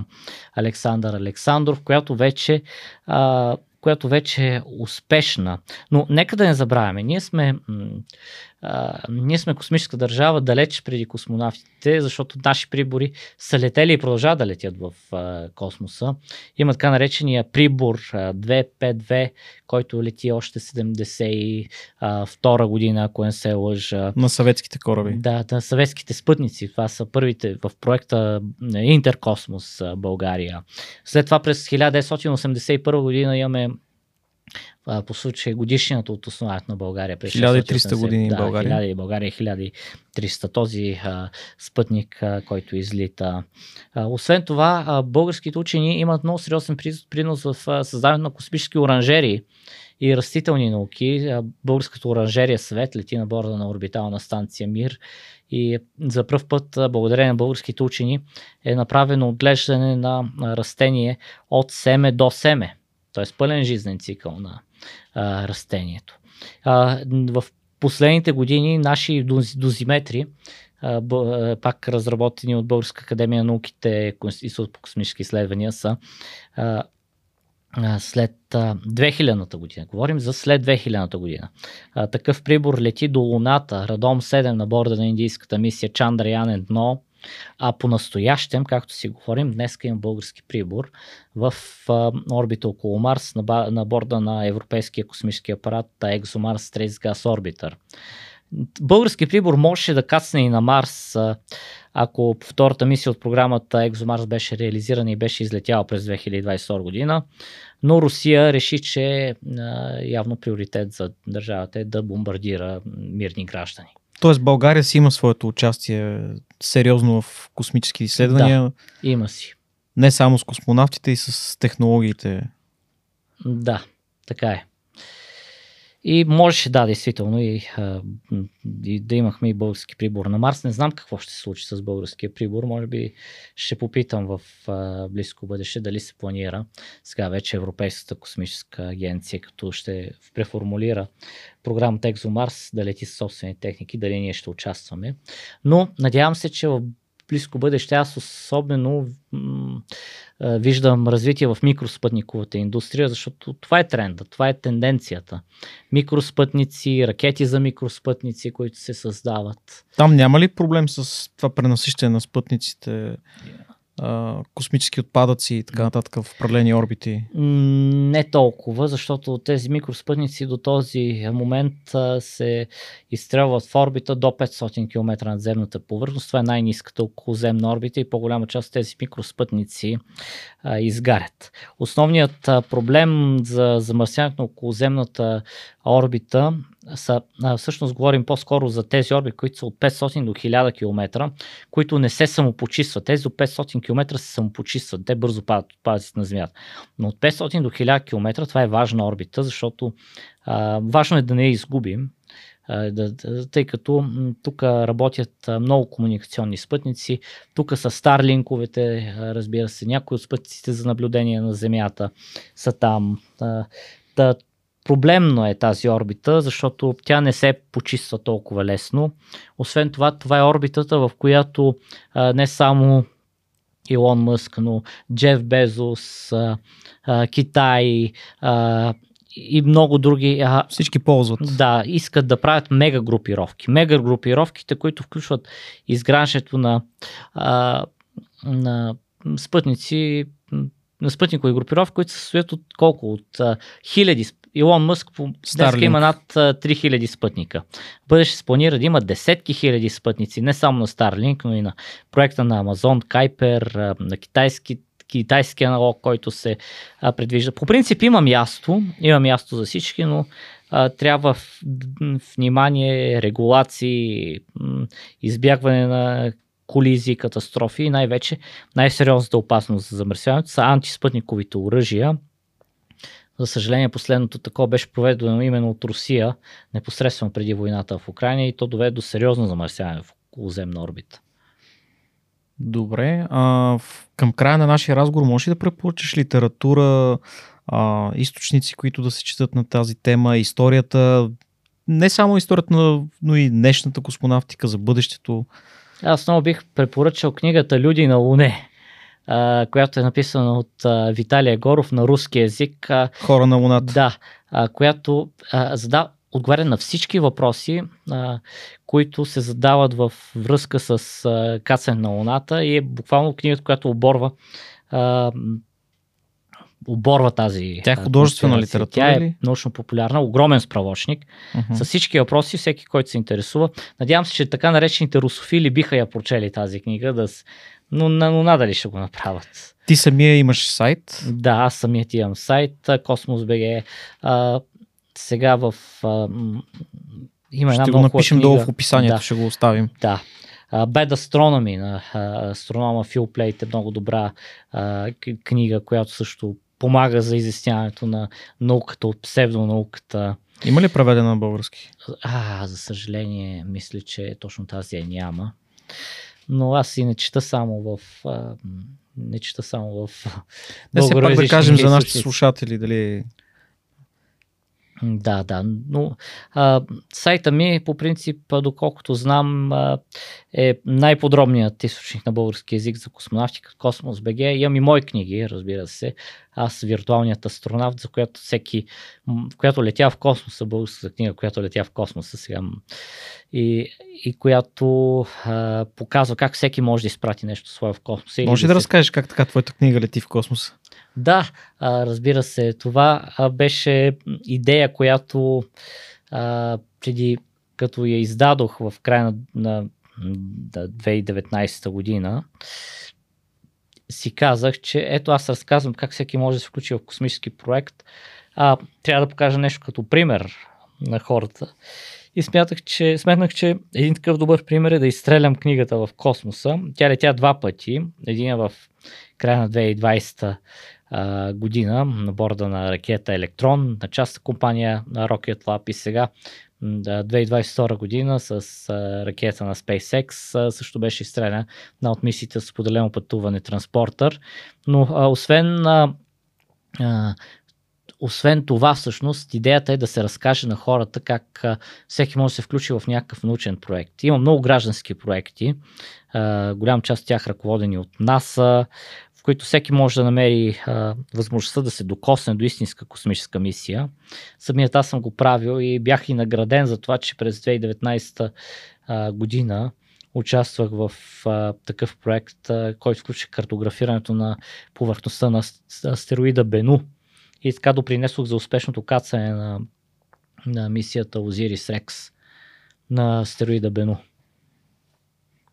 Александър Александров, която вече, а, която вече е успешна. Но нека да не забравяме, ние сме, м, а, ние сме космическа държава далеч преди космонавтите, защото наши прибори са летели и продължават да летят в а, космоса. Има така наречения прибор а, 252, който лети още 72 година, ако не се лъжа. На съветските кораби. Да, да, съветските спътници. Това са първите в проекта Интеркосмос България. След това през 1981 година имаме а, по случай годишнината от основанието на България. През 1300 680, години да, България. 1000 България 1300. Този а, спътник, а, който излита. А, освен това, а, българските учени имат много сериозен при- принос в а, създаването на космически оранжери и растителни науки. Българската оранжерия Съвет лети на борда на орбитална станция Мир и за първ път, благодарение на българските учени, е направено отглеждане на растение от семе до семе. Т.е. пълен жизнен цикъл на а, растението. А, в последните години наши дозиметри, пак разработени от Българска академия на науките Институт по космически изследвания, са след 2000-та година. Говорим за след 2000-та година. Такъв прибор лети до Луната, Радом 7 на борда на индийската мисия Чандраян 1, а по-настоящем, както си говорим, днес има български прибор в орбита около Марс на, на борда на европейския космически апарат ExoMars Trace Gas Orbiter. Български прибор можеше да кацне и на Марс, ако втората мисия от програмата ExoMars беше реализирана и беше излетяла през 2022 година, но Русия реши, че явно приоритет за държавата е да бомбардира мирни граждани. Тоест България си има своето участие сериозно в космически изследвания. Да, има си. Не само с космонавтите и с технологиите. Да, така е. И можеше, да, действително, и, и да имахме и български прибор на Марс. Не знам какво ще се случи с българския прибор. Може би ще попитам в близко бъдеще дали се планира. Сега вече Европейската космическа агенция, като ще преформулира програмата ExoMars да лети с собствени техники, дали ние ще участваме. Но надявам се, че в близко бъдеще аз особено м- виждам развитие в микроспътниковата индустрия, защото това е тренда, това е тенденцията. Микроспътници, ракети за микроспътници, които се създават. Там няма ли проблем с това пренасищане на спътниците? Космически отпадъци и така нататък в управление орбити? Не толкова, защото тези микроспътници до този момент се изстрелват в орбита до 500 км над земната повърхност. Това е най-низката околоземна орбита и по-голяма част от тези микроспътници изгарят. Основният проблем за замърсяването на околоземната орбита са, а, всъщност говорим по-скоро за тези орби, които са от 500 до 1000 км, които не се самопочистват. Тези до 500 км се самопочистват, те бързо падат отпадъците на Земята. Но от 500 до 1000 км това е важна орбита, защото а, важно е да не я изгубим, тъй като тук работят много комуникационни спътници. Тук са Старлинковете, разбира се, някои от спътниците за наблюдение на Земята са там. Проблемно е тази орбита, защото тя не се почиства толкова лесно. Освен това, това е орбитата, в която а, не само Илон Мъск, но Джеф Безос, а, а, Китай а, и много други. А, Всички ползват. Да, искат да правят мега групировки. Мега групировките, които включват изграждането на, а, на спътници на спътникови групировки, които се състоят от колко? От а, хиляди. Илон Мъск по днес има над 3000 спътника. Бъдеше се планира да има десетки хиляди спътници, не само на Starlink, но и на проекта на Amazon, Kuiper, на китайски китайски аналог, който се а, предвижда. По принцип има място, има място за всички, но а, трябва в, внимание, регулации, избягване на колизии, катастрофи и най-вече най-сериозната опасност за замърсяването са антиспътниковите оръжия. За съжаление, последното такова беше проведено именно от Русия, непосредствено преди войната в Украина и то доведе до сериозно замърсяване в околоземна орбита. Добре. А, към края на нашия разговор можеш ли да препоръчаш литература, а, източници, които да се четат на тази тема, историята, не само историята, но и днешната космонавтика за бъдещето? Аз много бих препоръчал книгата Люди на Луне, а, която е написана от а, Виталия Горов на руски язик. А, Хора на Луната. Да, а, която а, задава отговаря на всички въпроси, а, които се задават в връзка с а, кацане на Луната и е буквално книгата, която оборва а, оборва тази. Тя е художествена литература. Тя е научно популярна, огромен справочник. Uh-huh. С всички въпроси, всеки, който се интересува. Надявам се, че така наречените русофили биха я прочели тази книга, да, но, но надали ще го направят. Ти самия имаш сайт? Да, аз самият имам сайт, Космос.bg. А, сега в... А, има ще една го напишем книга. долу в описанието, да. ще го оставим. Да. Uh, Bad Astronomy на uh, астронома Фил Плейт е много добра uh, книга, която също помага за изясняването на науката от псевдонауката. Има ли преведена на български? А, за съжаление, мисля, че точно тази е няма. Но аз и не чета само в. А, не чета само в. Не се пак да кажем за нашите слушатели, дали Да, да. Но а, сайта ми, по принцип, доколкото знам, а, е най-подробният източник на български язик за космонавтика, Космос БГ. Имам и мои книги, разбира се. Аз, виртуалният астронавт, за която всеки, която летя в космоса, българска книга, която летя в космоса сега. И, и която а, показва как всеки може да изпрати нещо свое в космоса. Може да, да разкажеш как така твоята книга лети в космоса? Да, разбира се. Това беше идея, която а, преди като я издадох в края на, на, на 2019 година, си казах, че ето аз разказвам как всеки може да се включи в космически проект. А, трябва да покажа нещо като пример на хората. И смятах, че, сметнах, че един такъв добър пример е да изстрелям книгата в космоса. Тя летя два пъти. Един е в края на 2020 а, година на борда на ракета Електрон, на част компания Rocket Lab и сега 2022 година с а, ракета на SpaceX а, също беше изстреляна на от мисиите с поделено пътуване транспортър. Но а, освен а, а, освен това, всъщност, идеята е да се разкаже на хората как всеки може да се включи в някакъв научен проект. Има много граждански проекти, а, голям част от тях ръководени от НАСА, които всеки може да намери а, възможността да се докосне до истинска космическа мисия. Самият аз съм го правил и бях и награден за това, че през 2019 а, година участвах в а, такъв проект, а, който включи картографирането на повърхността на астероида Бену. И така допринесох за успешното кацане на, на мисията Озирис Рекс на астероида Бену.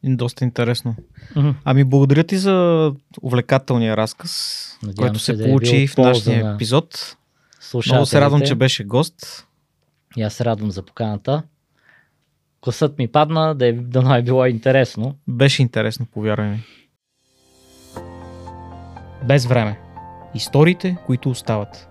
Доста интересно. Mm-hmm. Ами благодаря ти за увлекателния разказ, Надявам който се, се да е получи е в нашия на епизод. Много се радвам, че беше гост. И аз се радвам за поканата. Косът ми падна, да, е, да е било интересно. Беше интересно, повярвай ми. Без време. Историите, които остават.